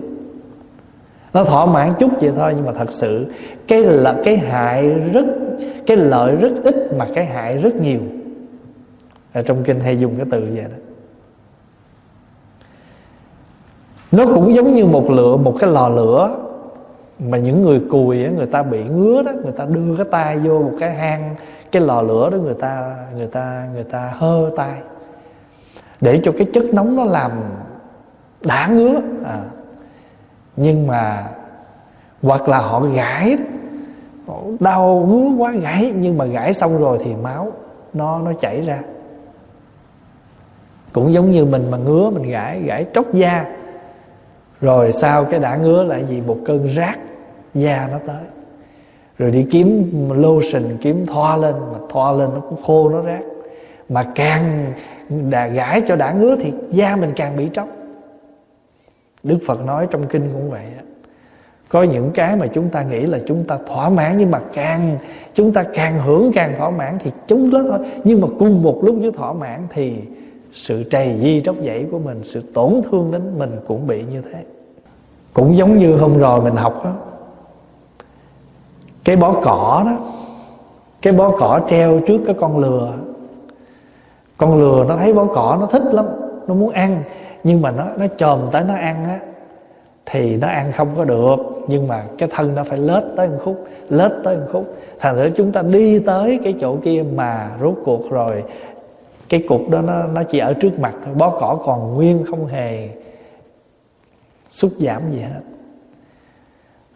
Nó thỏa mãn chút vậy thôi, nhưng mà thật sự cái là cái hại rất, cái lợi rất ít mà cái hại rất nhiều. Ở trong kinh hay dùng cái từ vậy đó. Nó cũng giống như một lửa, một cái lò lửa mà những người cùi á, người ta bị ngứa đó người ta đưa cái tay vô một cái hang cái lò lửa đó người ta người ta người ta hơ tay. Để cho cái chất nóng nó làm đã ngứa. À. nhưng mà hoặc là họ gãi đó, đau ngứa quá gãi nhưng mà gãi xong rồi thì máu nó nó chảy ra. Cũng giống như mình mà ngứa mình gãi gãi tróc da. Rồi sau cái đã ngứa lại gì? Một cơn rát da nó tới. Rồi đi kiếm lotion, kiếm thoa lên, mà thoa lên nó cũng khô nó rác mà càng đà gãi cho đã ngứa thì da mình càng bị tróc. Đức Phật nói trong kinh cũng vậy Có những cái mà chúng ta nghĩ là chúng ta thỏa mãn, Nhưng mà càng, chúng ta càng hưởng càng thỏa mãn Thì chúng đó thôi. Nhưng mà cùng một lúc với thỏa mãn Thì sự trầy di tróc dãy của mình, Sự tổn thương đến mình cũng bị như thế. Cũng giống như hôm rồi mình học đó cái bó cỏ đó, Cái bó cỏ treo trước cái con lừa. Con lừa nó thấy bó cỏ nó thích lắm, Nó muốn ăn. Nhưng mà nó nó chồm tới nó ăn á, thì nó ăn không có được. Nhưng mà cái thân nó phải lết tới một khúc, lết tới một khúc. Thành ra chúng ta đi tới cái chỗ kia mà rốt cuộc rồi, cái cục đó nó nó chỉ ở trước mặt thôi. Bó cỏ còn nguyên không hề xúc giảm gì hết.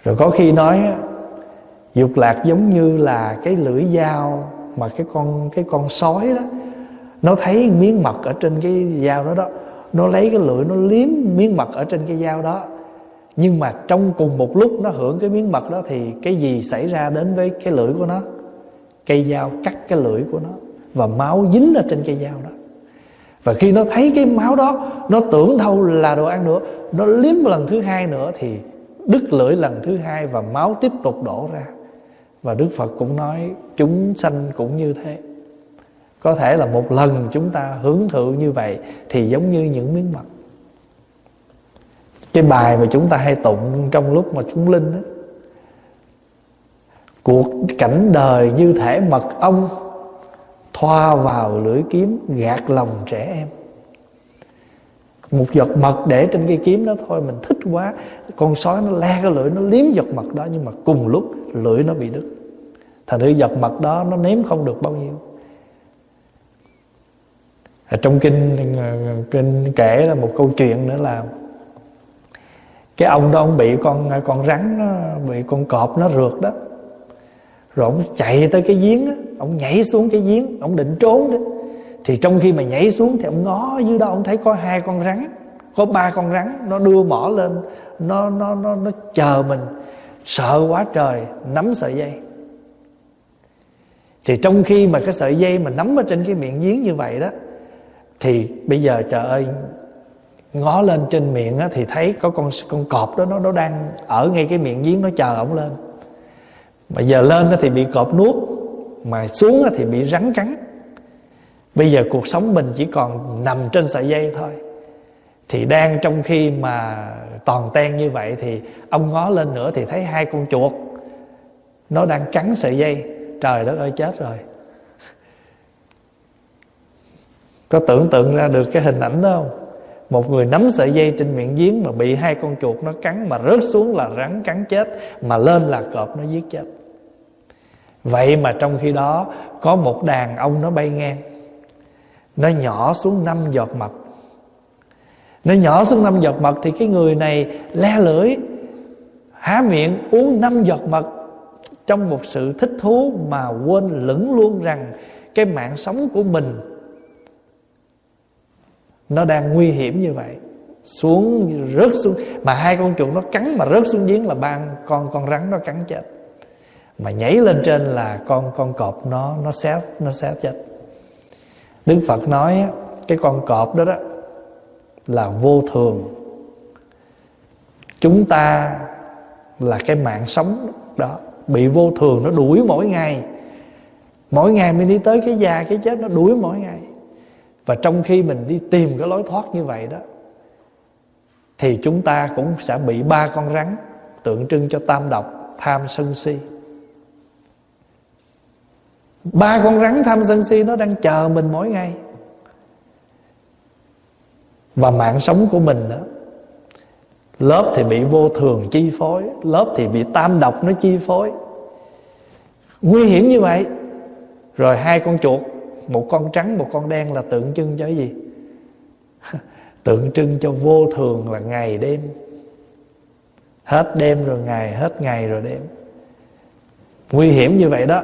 Rồi có khi nói dục lạc giống như là cái lưỡi dao mà cái con cái con sói đó. Nó thấy miếng mật ở trên cái dao đó đó. Nó lấy cái lưỡi, nó liếm miếng mật ở trên cái dao đó. Nhưng mà trong cùng một lúc nó hưởng cái miếng mật đó thì cái gì xảy ra đến với cái lưỡi của nó? Cây dao cắt cái lưỡi của nó và máu dính ở trên cây dao đó. Và khi nó thấy cái máu đó, nó tưởng đâu là đồ ăn nữa, nó liếm lần thứ hai nữa thì đứt lưỡi lần thứ hai và máu tiếp tục đổ ra và đức phật cũng nói, chúng sanh cũng như thế. Có thể là một lần chúng ta hưởng thụ như vậy thì giống như những miếng mật cái bài mà chúng ta hay tụng trong lúc mà chúng linh đó cuộc cảnh đời như thể mật ong, thoa vào lưỡi kiếm gạt lòng trẻ em. Một giọt mật để trên cây kiếm đó thôi, mình thích quá, con sói nó le cái lưỡi, nó liếm giọt mật đó, nhưng mà cùng lúc lưỡi nó bị đứt thành thử giọt mật đó nó nếm không được bao nhiêu. Ở trong kinh à, kinh kể là một câu chuyện nữa là cái ông đó, ông bị con à, con rắn nó, bị con cọp nó rượt đó. Rồi ông chạy tới cái giếng đó ông nhảy xuống cái giếng, ông định trốn đó. Thì trong khi mà nhảy xuống thì ông ngó dưới đó, ông thấy có hai con rắn, có ba con rắn, nó đưa mỏ lên, nó nó nó nó chờ mình. Sợ quá trời, nắm sợi dây thì trong khi mà cái sợi dây mà nắm ở trên cái miệng giếng như vậy đó thì bây giờ trời ơi ngó lên trên miệng á, thì thấy có con con cọp đó nó nó đang ở ngay cái miệng giếng nó chờ ổng lên. Mà giờ lên thì bị cọp nuốt mà xuống thì bị rắn cắn. Bây giờ cuộc sống mình chỉ còn nằm trên sợi dây thôi. Thì đang trong khi mà toàn ten như vậy thì ông ngó lên nữa thì thấy hai con chuột nó đang cắn sợi dây trời đất ơi, chết rồi. Có tưởng tượng ra được cái hình ảnh đó không? Một người nắm sợi dây trên miệng giếng mà bị hai con chuột nó cắn mà rớt xuống là rắn cắn chết, mà lên là cọp nó giết chết. Vậy mà trong khi đó, có một đàn ông nó bay ngang. Nó nhỏ xuống năm giọt mật. Nó nhỏ xuống năm giọt mật thì cái người này le lưỡi, há miệng uống năm giọt mật trong một sự thích thú mà quên lửng luôn rằng cái mạng sống của mình nó đang nguy hiểm như vậy. Xuống, rớt xuống. Mà hai con chuột nó cắn mà rớt xuống giếng là ba con con rắn nó cắn chết. Mà nhảy lên trên là con con cọp nó nó xé nó xé chết. Đức Phật nói cái con cọp đó đó là vô thường. Chúng ta là cái mạng sống đó bị vô thường, nó đuổi mỗi ngày. Mỗi ngày mình đi tới cái già, cái chết, nó đuổi mỗi ngày. Và trong khi mình đi tìm cái lối thoát như vậy đó, thì chúng ta cũng sẽ bị ba con rắn tượng trưng cho tam độc, tham sân si. Ba con rắn tham sân si nó đang chờ mình mỗi ngày. Và mạng sống của mình đó lớp thì bị vô thường chi phối, lớp thì bị tam độc nó chi phối. Nguy hiểm như vậy. Rồi hai con chuột, một con trắng, một con đen là tượng trưng cho cái gì? Tượng trưng cho vô thường là ngày đêm. Hết đêm rồi ngày, hết ngày rồi đêm. Nguy hiểm như vậy đó.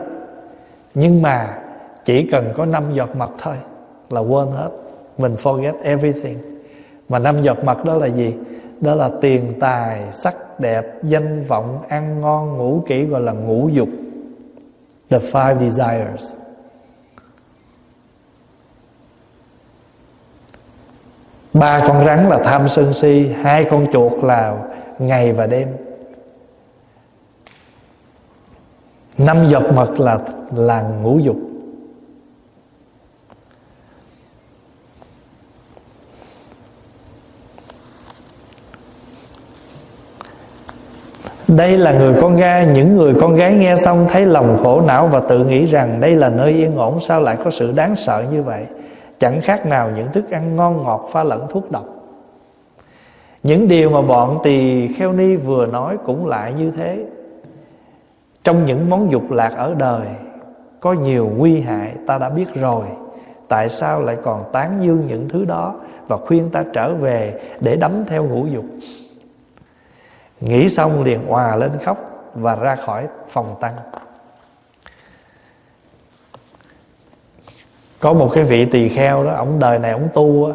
Nhưng mà chỉ cần có năm giọt mật thôi là quên hết. Mình forget everything. Mà năm giọt mật đó là gì? Đó là tiền tài, sắc đẹp, danh vọng, ăn ngon, ngủ kỹ, gọi là ngũ dục. The five desires. Ba con rắn là tham sân si, hai con chuột là ngày và đêm. Năm giọt mật là là ngũ dục. Đây là người con gái. Những người con gái nghe xong Thấy lòng khổ não và tự nghĩ rằng Đây là nơi yên ổn, Sao lại có sự đáng sợ như vậy? Chẳng khác nào những thức ăn ngon ngọt Pha lẫn thuốc độc. Những điều mà bọn tỳ kheo ni vừa nói Cũng lại như thế. Trong những món dục lạc ở đời, Có nhiều nguy hại, Ta đã biết rồi. Tại sao lại còn tán dương những thứ đó Và khuyên ta trở về Để đắm theo ngũ dục? Nghĩ xong liền hòa lên khóc Và ra khỏi phòng tăng. Có một cái vị tỳ kheo đó Ông đời này ông tu á,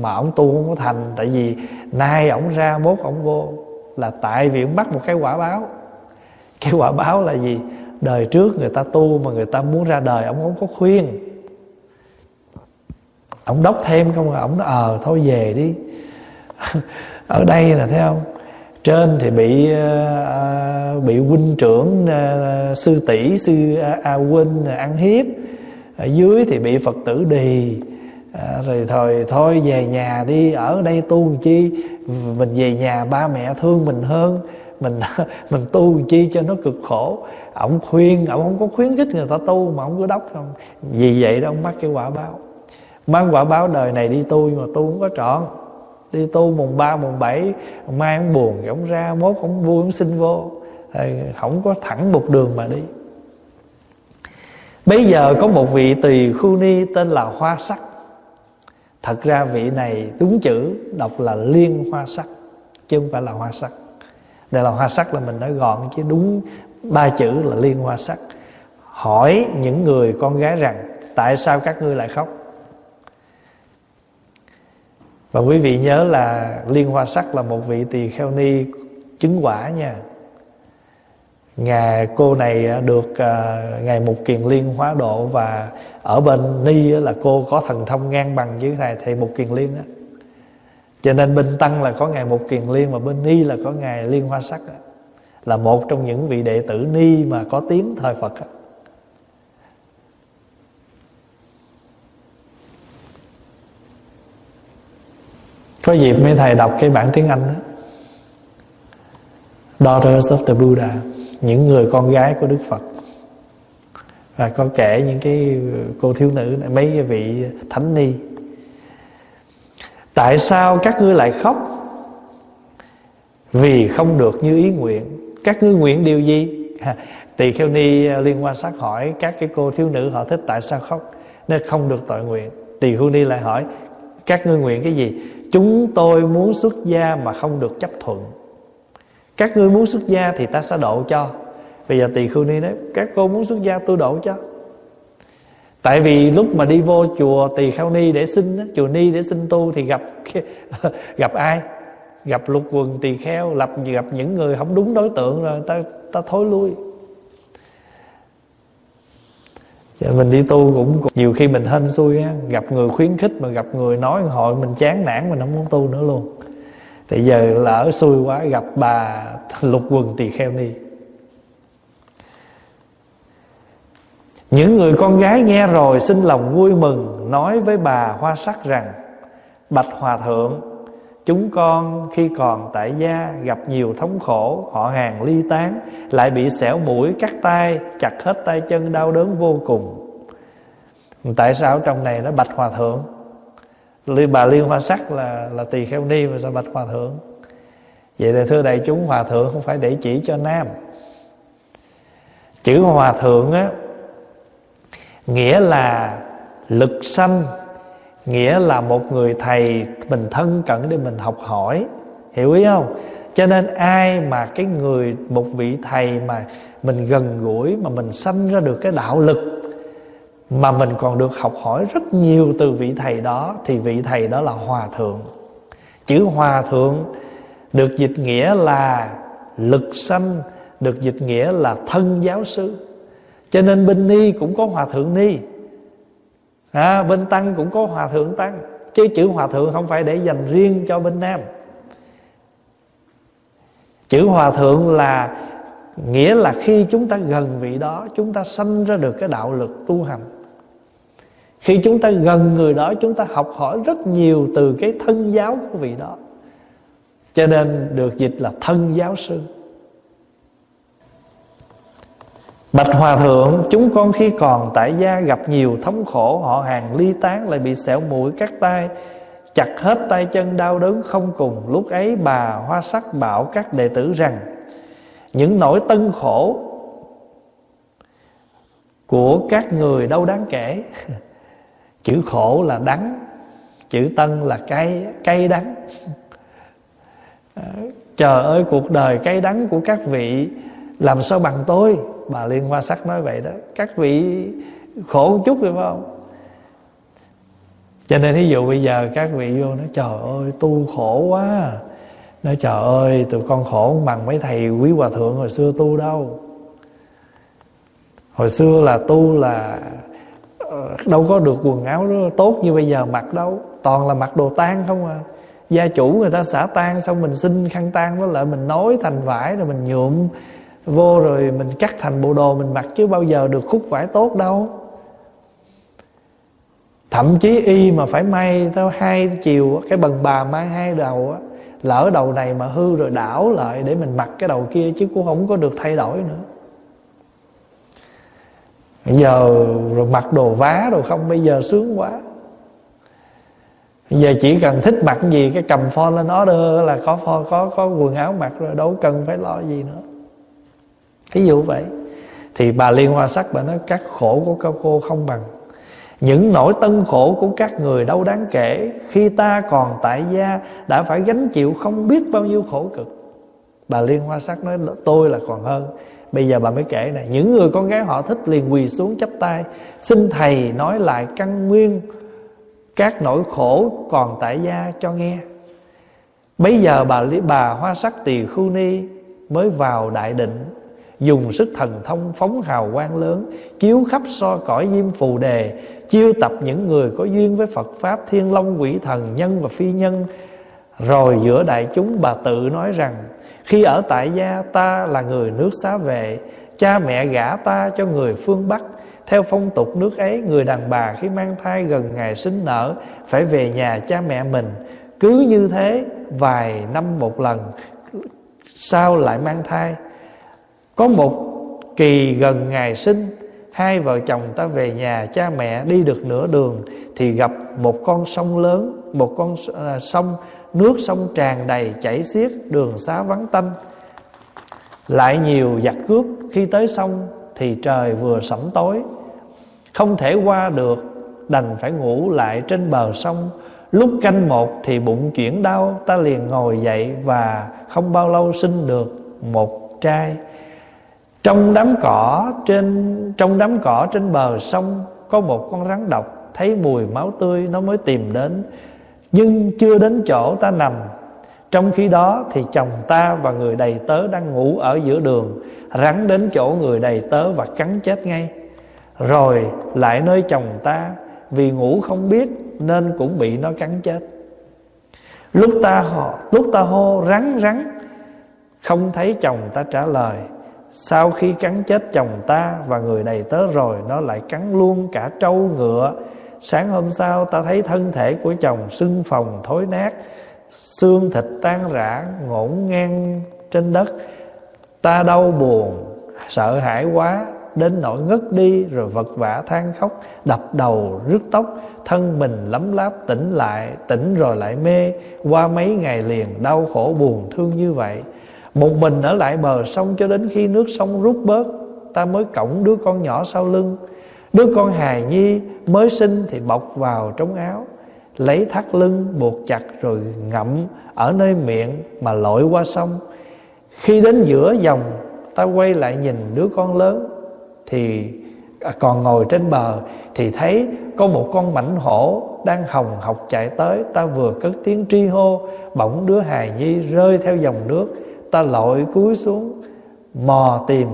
Mà ông tu không có thành, Tại vì nay ông ra mốt ông vô Là tại vì ông bắt một cái quả báo. Cái quả báo là gì? Đời trước người ta tu Mà người ta muốn ra đời Ông không có khuyên. Ông đốc thêm không à? Ông nói ờ thôi về đi. Ở đây là thấy không? Trên thì bị uh, bị huynh trưởng uh, sư tỷ sư a, huynh ăn hiếp. Ở dưới thì bị phật tử đì. À, rồi thôi thôi về nhà đi ở đây tu chi? Mình về nhà ba mẹ thương mình hơn. Mình mình tu chi cho nó cực khổ? Ông khuyên ông không có khuyến khích người ta tu mà ông cứ đốc không? Vì vậy đó ông mắc cái quả báo. Mang quả báo đời này đi tu mà tu không có trọn đi tu mùng ba, mùng bảy mai ông buồn thì ông ra mốt ông vui ông xin vô. Không có thẳng một đường mà đi. Bây giờ có một vị tỳ khu ni tên là hoa sắc. Thật ra vị này đúng chữ, đọc là liên hoa sắc, chứ không phải là hoa sắc. Đây là hoa sắc là mình nói gọn, chứ đúng ba chữ là liên hoa sắc. Hỏi những người con gái rằng, tại sao các ngươi lại khóc? Và quý vị nhớ là liên hoa sắc là một vị tỳ kheo ni chứng quả nha. Ngài, cô này được à, ngài mục kiền liên hóa độ và ở bên ni là cô có thần thông ngang bằng với thầy thầy mục kiền liên á. Cho nên bên tăng là có ngài mục kiền liên và bên ni là có ngài liên hoa sắc là một trong những vị đệ tử ni mà có tiếng thời phật á. Có dịp mấy thầy đọc cái bản tiếng anh đó. Daughters of the buddha những người con gái của đức phật. Và có kể những cái cô thiếu nữ này, mấy cái vị thánh ni. Tại sao các ngươi lại khóc? Vì không được như ý nguyện. Các ngươi nguyện điều gì? Tỳ kheo ni liên quan sát hỏi các cái cô thiếu nữ họ thích tại sao khóc? Nên không được tội nguyện. Tỳ kheo ni lại hỏi các ngươi nguyện cái gì? Chúng tôi muốn xuất gia mà không được chấp thuận. Các ngươi muốn xuất gia thì ta sẽ độ cho. Bây giờ tỳ khưu ni nói, các cô muốn xuất gia, tôi độ cho. Tại vì lúc mà đi vô chùa tỳ khao ni để xin chùa ni để xin tu thì gặp gặp ai? Gặp lục quần tỳ kheo, lập gặp những người không đúng đối tượng rồi, ta ta thối lui. Dạ, mình đi tu cũng nhiều khi mình hên xui á, gặp người khuyến khích mà gặp người nói hội mình chán nản mình không muốn tu nữa luôn. Thì giờ lỡ xui quá, gặp bà lục quần tỳ kheo ni những người con gái nghe rồi xin lòng vui mừng, nói với bà hoa sắc rằng, bạch hòa thượng chúng con khi còn tại gia gặp nhiều thống khổ, họ hàng ly tán, lại bị xẻo mũi, cắt tay, chặt hết tay chân, đau đớn vô cùng. Tại sao trong này nó bạch hòa thượng? Bà liên hoa sắc là là tỳ kheo ni mà sao bạch hòa thượng? Vậy thì thưa đại chúng, hòa thượng không phải để chỉ cho nam. Chữ hòa thượng á, nghĩa là lực sanh nghĩa là một người thầy mình thân cận để mình học hỏi. Hiểu ý không? Cho nên ai mà cái người, một vị thầy mà mình gần gũi, mà mình sanh ra được cái đạo lực mà mình còn được học hỏi rất nhiều từ vị thầy đó, thì vị thầy đó là hòa thượng. Chữ hòa thượng được dịch nghĩa là lực sanh, được dịch nghĩa là thân giáo sư. Cho nên bên ni cũng có hòa thượng ni à, bên tăng cũng có hòa thượng tăng. Chứ chữ hòa thượng không phải để dành riêng cho bên nam. Chữ hòa thượng là nghĩa là khi chúng ta gần vị đó chúng ta sanh ra được cái đạo lực tu hành. Khi chúng ta gần người đó chúng ta học hỏi rất nhiều từ cái thân giáo của vị đó. Cho nên được dịch là thân giáo sư. Bạch Hòa Thượng, Chúng con khi còn tại gia gặp nhiều thống khổ, Họ hàng ly tán lại bị sẹo mũi cắt tay, Chặt hết tay chân đau đớn không cùng. Lúc ấy bà Hoa Sắc bảo các đệ tử rằng, Những nỗi tân khổ Của các người đâu đáng kể. Chữ khổ là đắng, Chữ tân là cay Cay đắng. Ờ, Trời ơi, cuộc đời cay đắng của các vị, Làm sao bằng tôi? Bà Liên Hoa Sắc nói vậy đó. Các vị khổ một chút phải không? Cho nên thí dụ bây giờ các vị vô nói, Trời ơi, tu khổ quá. Nói, trời ơi, tụi con khổ không bằng mấy thầy quý hòa thượng hồi xưa tu đâu. Hồi xưa là tu là ờ, Đâu có được quần áo tốt như bây giờ mặc đâu. Toàn là mặc đồ tan không à. Gia chủ người ta xả tan Xong mình xin khăn tan đó lại Mình nói thành vải rồi mình nhuộm vô rồi mình cắt thành bộ đồ mình mặc chứ bao giờ được khúc vải tốt đâu. Thậm chí y mà phải may theo hai chiều cái bần bà may hai đầu á lỡ đầu này mà hư rồi đảo lại để mình mặc cái đầu kia chứ cũng không có được thay đổi nữa. Bây giờ rồi mặc đồ vá rồi không bây giờ sướng quá. Giờ chỉ cần thích mặc gì cái cầm phone lên order là có phone, có có quần áo mặc rồi đâu cần phải lo gì nữa thí dụ vậy. Thì bà liên hoa sắc bà nói, các khổ của các cô không bằng. Những nỗi tân khổ của các người đâu đáng kể. Khi ta còn tại gia, Đã phải gánh chịu không biết bao nhiêu khổ cực. Bà Liên Hoa Sắc nói, tôi là còn hơn. Bây giờ bà mới kể này, Những người con gái họ thích liền quỳ xuống chắp tay. Xin thầy nói lại căn nguyên Các nỗi khổ còn tại gia cho nghe. Bây giờ bà bà Hoa Sắc Tỳ Khu Ni Mới vào đại định. Dùng sức thần thông phóng hào quang lớn, Chiếu khắp so cõi diêm phù đề, Chiêu tập những người có duyên với Phật Pháp, Thiên Long, quỷ thần, nhân và phi nhân. Rồi giữa đại chúng, bà tự nói rằng, Khi ở tại gia ta là người nước xá vệ, Cha mẹ gả ta cho người phương Bắc. Theo phong tục nước ấy, Người đàn bà khi mang thai gần ngày sinh nở Phải về nhà cha mẹ mình. Cứ như thế, vài năm một lần, Sau lại mang thai. Có một kỳ gần ngày sinh, Hai vợ chồng ta về nhà, cha mẹ đi được nửa đường Thì gặp một con sông lớn, Một con à, sông, Nước sông tràn đầy chảy xiết, Đường xá vắng tanh. Lại nhiều giặc cướp, Khi tới sông thì trời vừa sẩm tối. Không thể qua được, Đành phải ngủ lại trên bờ sông. Lúc canh một thì bụng chuyển đau, Ta liền ngồi dậy Và không bao lâu sinh được một trai trong đám cỏ trên, trong đám cỏ trên bờ sông có một con rắn độc, thấy mùi máu tươi nó mới tìm đến. Nhưng chưa đến chỗ ta nằm. Trong khi đó thì chồng ta và người đầy tớ đang ngủ ở giữa đường, rắn đến chỗ người đầy tớ và cắn chết ngay. Rồi lại nơi chồng ta, vì ngủ không biết nên cũng bị nó cắn chết. Lúc ta hô lúc ta hô rắn rắn, không thấy chồng ta trả lời sau khi cắn chết chồng ta và người đầy tớ rồi, Nó lại cắn luôn cả trâu ngựa. Sáng hôm sau, ta thấy thân thể của chồng sưng phồng, thối nát, Xương thịt tan rã, ngổn ngang trên đất. Ta đau buồn, Sợ hãi quá, Đến nỗi ngất đi Rồi vật vã than khóc, Đập đầu, rứt tóc, Thân mình lấm láp tỉnh lại, Tỉnh rồi lại mê. Qua mấy ngày liền, đau khổ buồn thương như vậy một mình ở lại bờ sông cho đến khi nước sông rút bớt, Ta mới cõng đứa con nhỏ sau lưng. Đứa con hài nhi mới sinh thì bọc vào trong áo, Lấy thắt lưng buộc chặt rồi ngậm ở nơi miệng mà lội qua sông. Khi đến giữa dòng, ta quay lại nhìn đứa con lớn, Thì à, còn ngồi trên bờ Thì thấy có một con mảnh hổ đang hồng học chạy tới. Ta vừa cất tiếng tri hô, Bỗng đứa hài nhi rơi theo dòng nước ta lội cúi xuống, mò tìm.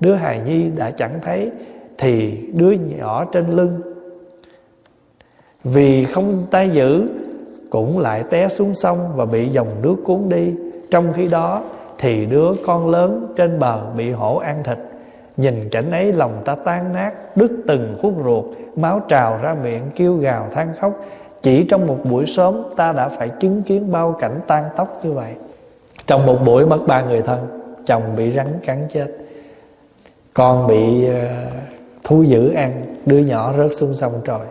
Đứa hài nhi đã chẳng thấy, thì đứa nhỏ trên lưng. Vì không tay giữ, cũng lại té xuống sông và bị dòng nước cuốn đi. Trong khi đó, thì đứa con lớn trên bờ bị hổ ăn thịt. Nhìn cảnh ấy, lòng ta tan nát, đứt từng khúc ruột, máu trào ra miệng kêu gào than khóc. Chỉ trong một buổi sớm, ta đã phải chứng kiến bao cảnh tan tóc như vậy trong một buổi mất ba người thân, chồng bị rắn cắn chết. Con bị ờ, thú dữ ăn, đứa nhỏ rớt xuống sông trồi.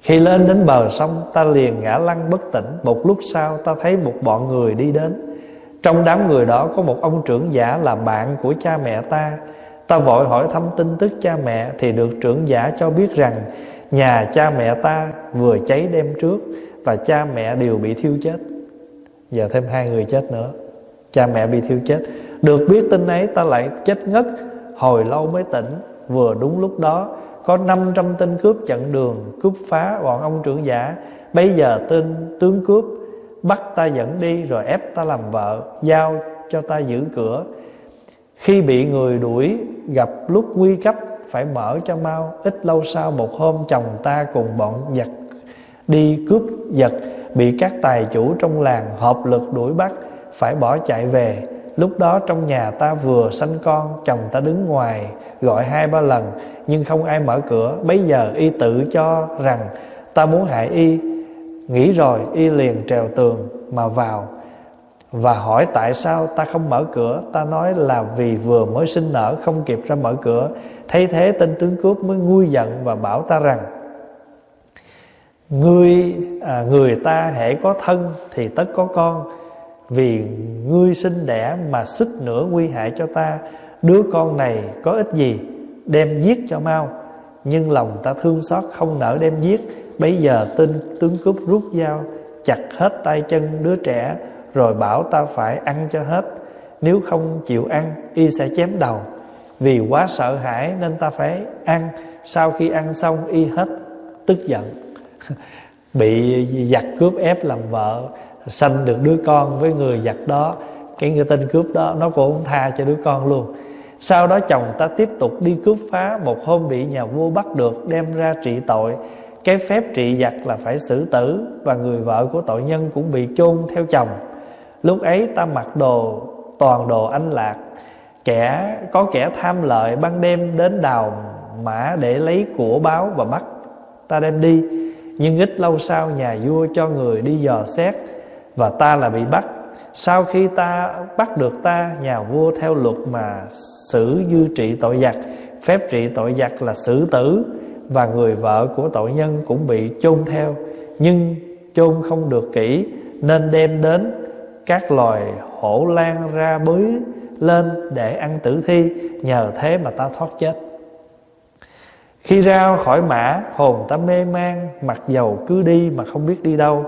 Khi lên đến bờ sông, ta liền ngã lăn bất tỉnh. Một lúc sau, ta thấy một bọn người đi đến. Trong đám người đó có một ông trưởng giả là bạn của cha mẹ ta. Ta vội hỏi thăm tin tức cha mẹ, Thì được trưởng giả cho biết rằng Nhà cha mẹ ta vừa cháy đêm trước Và cha mẹ đều bị thiêu chết. Giờ thêm hai người chết nữa. Cha mẹ bị thiêu chết. Được biết tin ấy, ta lại chết ngất, Hồi lâu mới tỉnh. Vừa đúng lúc đó, Có 500 tên cướp chặn đường, Cướp phá bọn ông trưởng giả. Bây giờ tên tướng cướp Bắt ta dẫn đi rồi ép ta làm vợ, Giao cho ta giữ cửa. Khi bị người đuổi, Gặp lúc nguy cấp, Phải mở cho mau. Ít lâu sau, một hôm chồng ta cùng bọn giặc Đi cướp giật, Bị các tài chủ trong làng hợp lực đuổi bắt phải bỏ chạy về. Lúc đó trong nhà ta vừa sanh con Chồng ta đứng ngoài Gọi hai ba lần Nhưng không ai mở cửa. Bây giờ y tự cho rằng ta muốn hại y. Nghĩ rồi y liền trèo tường mà vào và hỏi tại sao ta không mở cửa. Ta nói là vì vừa mới sinh nở không kịp ra mở cửa. Thấy thế tên tướng cướp mới nguôi giận và bảo ta rằng người à, người ta hễ có thân thì tất có con vì ngươi sinh đẻ mà xuất nửa nguy hại cho ta, đứa con này có ích gì? Đem giết cho mau. Nhưng lòng ta thương xót không nỡ đem giết. Bây giờ tin tướng cướp rút dao, Chặt hết tay chân đứa trẻ, Rồi bảo ta phải ăn cho hết. Nếu không chịu ăn, Y sẽ chém đầu. Vì quá sợ hãi nên ta phải ăn. Sau khi ăn xong, Y hết tức giận. Bị giặc cướp ép làm vợ Sanh được đứa con với người giặc đó. Cái người tên cướp đó, Nó cũng không tha cho đứa con luôn. Sau đó chồng ta tiếp tục đi cướp phá Một hôm bị nhà vua bắt được, Đem ra trị tội. Cái phép trị giặc là phải xử tử Và người vợ của tội nhân cũng bị chôn theo chồng. Lúc ấy ta mặc đồ, Toàn đồ anh lạc. Kẻ, có kẻ tham lợi ban đêm đến đào mã để lấy của báo và bắt, ta đem đi. Nhưng ít lâu sau nhà vua cho người đi dò xét và ta là bị bắt. Sau khi ta bắt được ta, Nhà vua theo luật mà xử dư trị tội giặc, Phép trị tội giặc là xử tử, Và người vợ của tội nhân cũng bị chôn theo. Nhưng chôn không được kỹ, Nên đem đến các loài hổ lan ra bới lên để ăn tử thi, Nhờ thế mà ta thoát chết. Khi ra khỏi mã, hồn ta mê man, Mặc dầu cứ đi mà không biết đi đâu.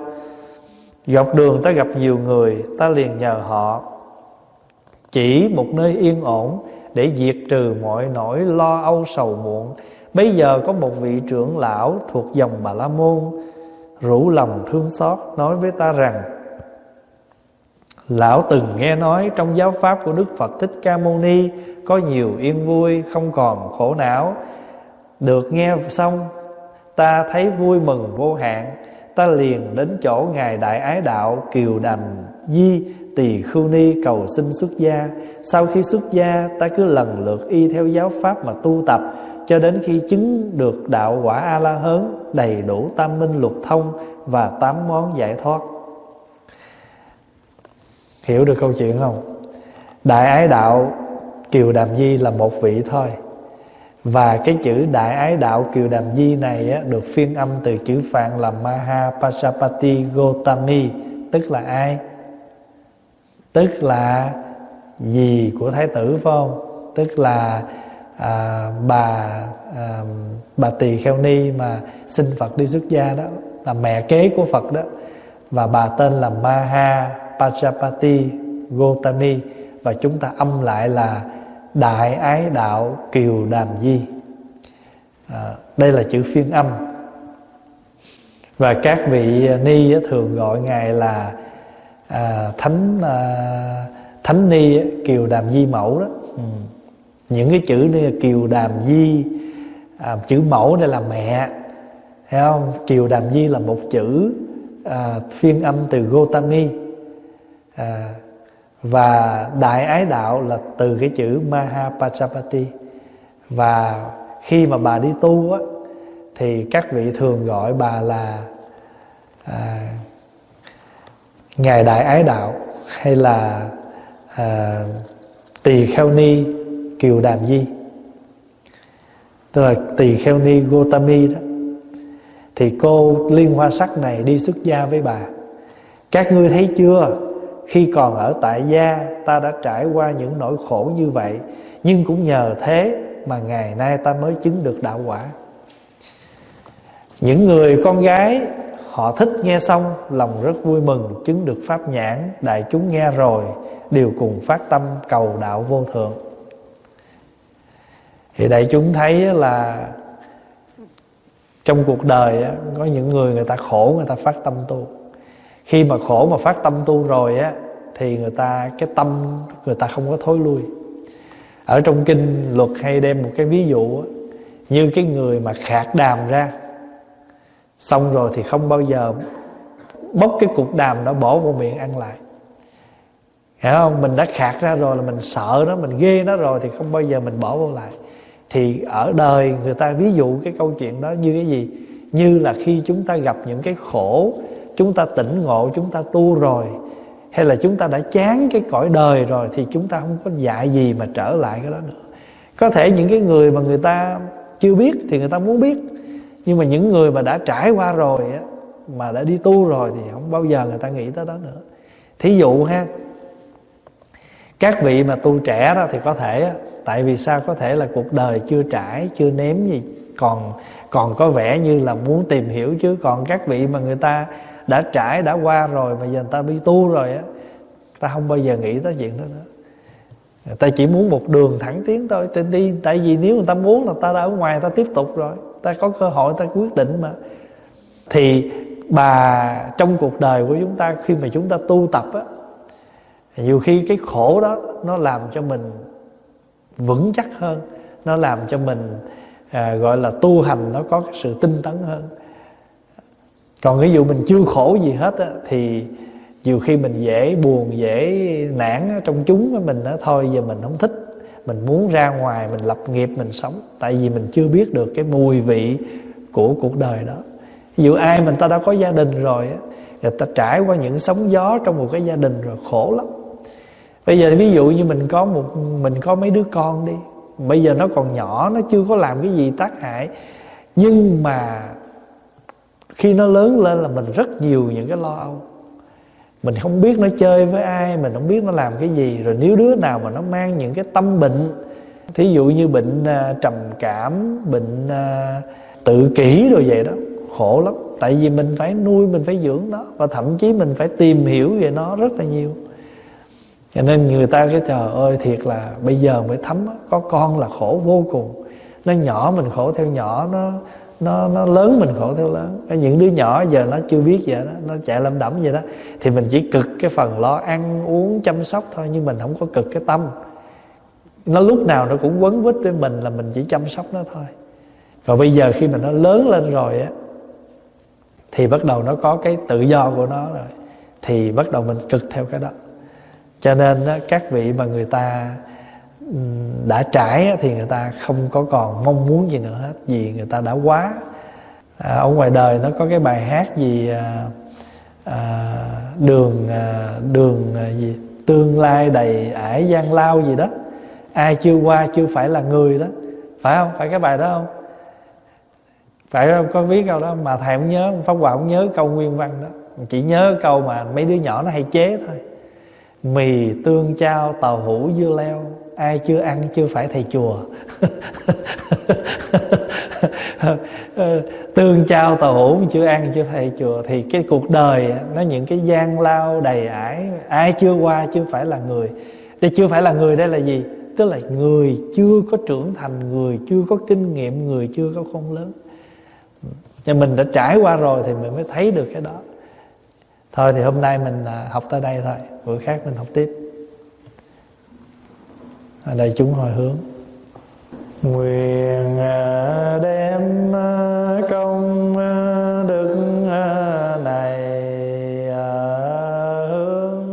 Dọc đường ta gặp nhiều người, Ta liền nhờ họ. Chỉ một nơi yên ổn Để diệt trừ mọi nỗi lo âu sầu muộn. Bây giờ có một vị trưởng lão Thuộc dòng Bà La Môn, Rủ lòng thương xót, Nói với ta rằng, Lão từng nghe nói Trong giáo pháp của Đức Phật Thích Ca Mâu Ni Có nhiều yên vui, Không còn khổ não. Được nghe xong, Ta thấy vui mừng vô hạn. Ta liền đến chỗ Ngài Đại Ái Đạo Kiều Đàm Di Tỳ Khưu Ni cầu xin xuất gia. Sau khi xuất gia, ta cứ lần lượt y theo giáo pháp mà tu tập, Cho đến khi chứng được đạo quả A-la-hớn Đầy đủ tam minh lục thông Và tám món giải thoát. Hiểu được câu chuyện không? Đại Ái Đạo Kiều Đàm Di là một vị thôi và cái chữ Đại Ái Đạo Kiều Đàm Di này á, được phiên âm từ chữ Phạn là Maha Pasapati Gotami Tức là ai? Tức là gì của Thái tử phải không? Tức là à, bà à, bà Tỳ Kheo Ni mà xin Phật đi xuất gia đó Là mẹ kế của Phật đó Và bà tên là Maha Pasapati Gotami Và chúng ta âm lại là đại ái đạo kiều đàm di. À, đây là chữ phiên âm. Và các vị ni thường gọi ngài là à, thánh à, thánh ni kiều đàm di mẫu đó. Ừ. những cái chữ như kiều đàm di à, chữ mẫu đây là mẹ thấy không? Kiều đàm di là một chữ à, phiên âm từ gotami. À, và đại ái đạo là từ cái chữ Mahapajapati. Và khi mà bà đi tu á thì các vị thường gọi bà là à, ngài đại ái đạo hay là à, tỳ kheo ni kiều đàm di. Tức là tỳ kheo ni gotami đó. Thì cô liên hoa sắc này đi xuất gia với bà. Các ngươi thấy chưa? Khi còn ở tại gia, ta đã trải qua những nỗi khổ như vậy. Nhưng cũng nhờ thế mà ngày nay ta mới chứng được đạo quả. Những người con gái, họ thích nghe xong, lòng rất vui mừng, chứng được pháp nhãn, đại chúng nghe rồi, đều cùng phát tâm cầu đạo vô thượng. Thì đại chúng thấy là trong cuộc đời có những người người ta khổ, người ta phát tâm tu khi mà khổ mà phát tâm tu rồi á thì người ta cái tâm người ta không có thối lui. Ở trong kinh luật hay đem một cái ví dụ á, như cái người mà khạc đàm ra xong rồi thì không bao giờ bóc cái cục đàm đó bỏ vào miệng ăn lại. Hiểu không? Mình đã khạc ra rồi là mình sợ nó mình ghê nó rồi thì không bao giờ mình bỏ vô lại. Thì ở đời người ta ví dụ cái câu chuyện đó như cái gì? Như là khi chúng ta gặp những cái khổ chúng ta tỉnh ngộ, chúng ta tu rồi, hay là chúng ta đã chán cái cõi đời rồi thì chúng ta không có dạy gì mà trở lại cái đó nữa. Có thể những cái người mà người ta chưa biết thì người ta muốn biết, nhưng mà những người mà đã trải qua rồi á, mà đã đi tu rồi thì không bao giờ người ta nghĩ tới đó nữa. Thí dụ ha, các vị mà tu trẻ đó thì có thể tại vì sao? Có thể là cuộc đời chưa trải, chưa nếm gì, còn còn có vẻ như là muốn tìm hiểu chứ. Còn các vị mà người ta đã trải đã qua rồi mà giờ người ta đi tu rồi á ta không bao giờ nghĩ tới chuyện đó nữa. Người ta chỉ muốn một đường thẳng tiến thôi. Ta đi tại vì nếu người ta muốn là ta đã ở ngoài ta tiếp tục rồi. Ta có cơ hội ta quyết định mà. Thì bà trong cuộc đời của chúng ta khi mà chúng ta tu tập á nhiều khi cái khổ đó nó làm cho mình vững chắc hơn. Nó làm cho mình à, gọi là tu hành nó có cái sự tinh tấn hơn còn ví dụ mình chưa khổ gì hết á, thì nhiều khi mình dễ buồn dễ nản trong chúng với mình đó thôi giờ mình không thích. Mình muốn ra ngoài mình lập nghiệp mình sống. Tại vì mình chưa biết được cái mùi vị của cuộc đời đó. Ví dụ ai mình ta đã có gia đình rồi á người ta trải qua những sóng gió trong một cái gia đình rồi khổ lắm. Bây giờ ví dụ như mình có một mình có mấy đứa con đi. Bây giờ nó còn nhỏ nó chưa có làm cái gì tác hại. Nhưng mà khi nó lớn lên là mình rất nhiều những cái lo âu. Mình không biết nó chơi với ai mình không biết nó làm cái gì. Rồi nếu đứa nào mà nó mang những cái tâm bệnh thí dụ như bệnh uh, trầm cảm bệnh uh, tự kỷ rồi vậy đó khổ lắm. Tại vì mình phải nuôi mình phải dưỡng nó và thậm chí mình phải tìm hiểu về nó rất là nhiều. Cho nên người ta cái trời ơi thiệt là bây giờ mới thấm có con là khổ vô cùng. Nó nhỏ mình khổ theo nhỏ nó nó nó lớn mình khổ theo lớn. Những đứa nhỏ giờ nó chưa biết vậy đó nó chạy lâm đẩm vậy đó thì mình chỉ cực cái phần lo ăn uống chăm sóc thôi nhưng mình không có cực cái tâm. Nó lúc nào nó cũng quấn quýt với mình là mình chỉ chăm sóc nó thôi. Còn bây giờ khi mà nó lớn lên rồi á thì bắt đầu nó có cái tự do của nó rồi thì bắt đầu mình cực theo cái đó. Cho nên á, các vị mà người ta đã trải thì người ta không có còn mong muốn gì nữa hết vì người ta đã quá. À, ở ngoài đời nó có cái bài hát gì à, à, đường à, đường à, gì tương lai đầy ải gian lao gì đó. Ai chưa qua chưa phải là người đó. Phải không? Phải cái bài đó không? Phải không? Có biết câu đó mà thầy không nhớ pháp hòa không nhớ câu nguyên văn đó. Chỉ nhớ câu mà mấy đứa nhỏ nó hay chế thôi mì tương chao, tàu hũ dưa leo. Ai chưa ăn, chưa phải thầy chùa. Tương trao tàu hũ chưa ăn, chưa phải thầy chùa. Thì cái cuộc đời, nó những cái gian lao đầy ải. Ai chưa qua, chưa phải là người. Thì chưa phải là người đây là gì? Tức là người chưa có trưởng thành, người chưa có kinh nghiệm, người chưa có khôn lớn. Cho mình đã trải qua rồi thì mình mới thấy được cái đó thôi thì hôm nay mình à, học tới đây thôi, buổi khác mình học tiếp. Ở đây chúng hồi hướng. Nguyện à, đem à, công đức này hướng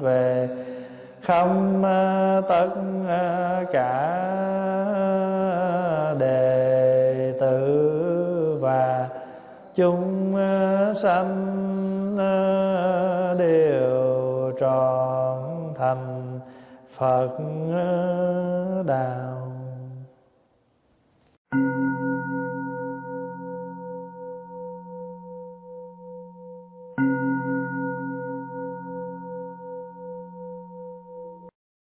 về khắp tất cả đệ tử và chúng sanh trọn thành Phật đạo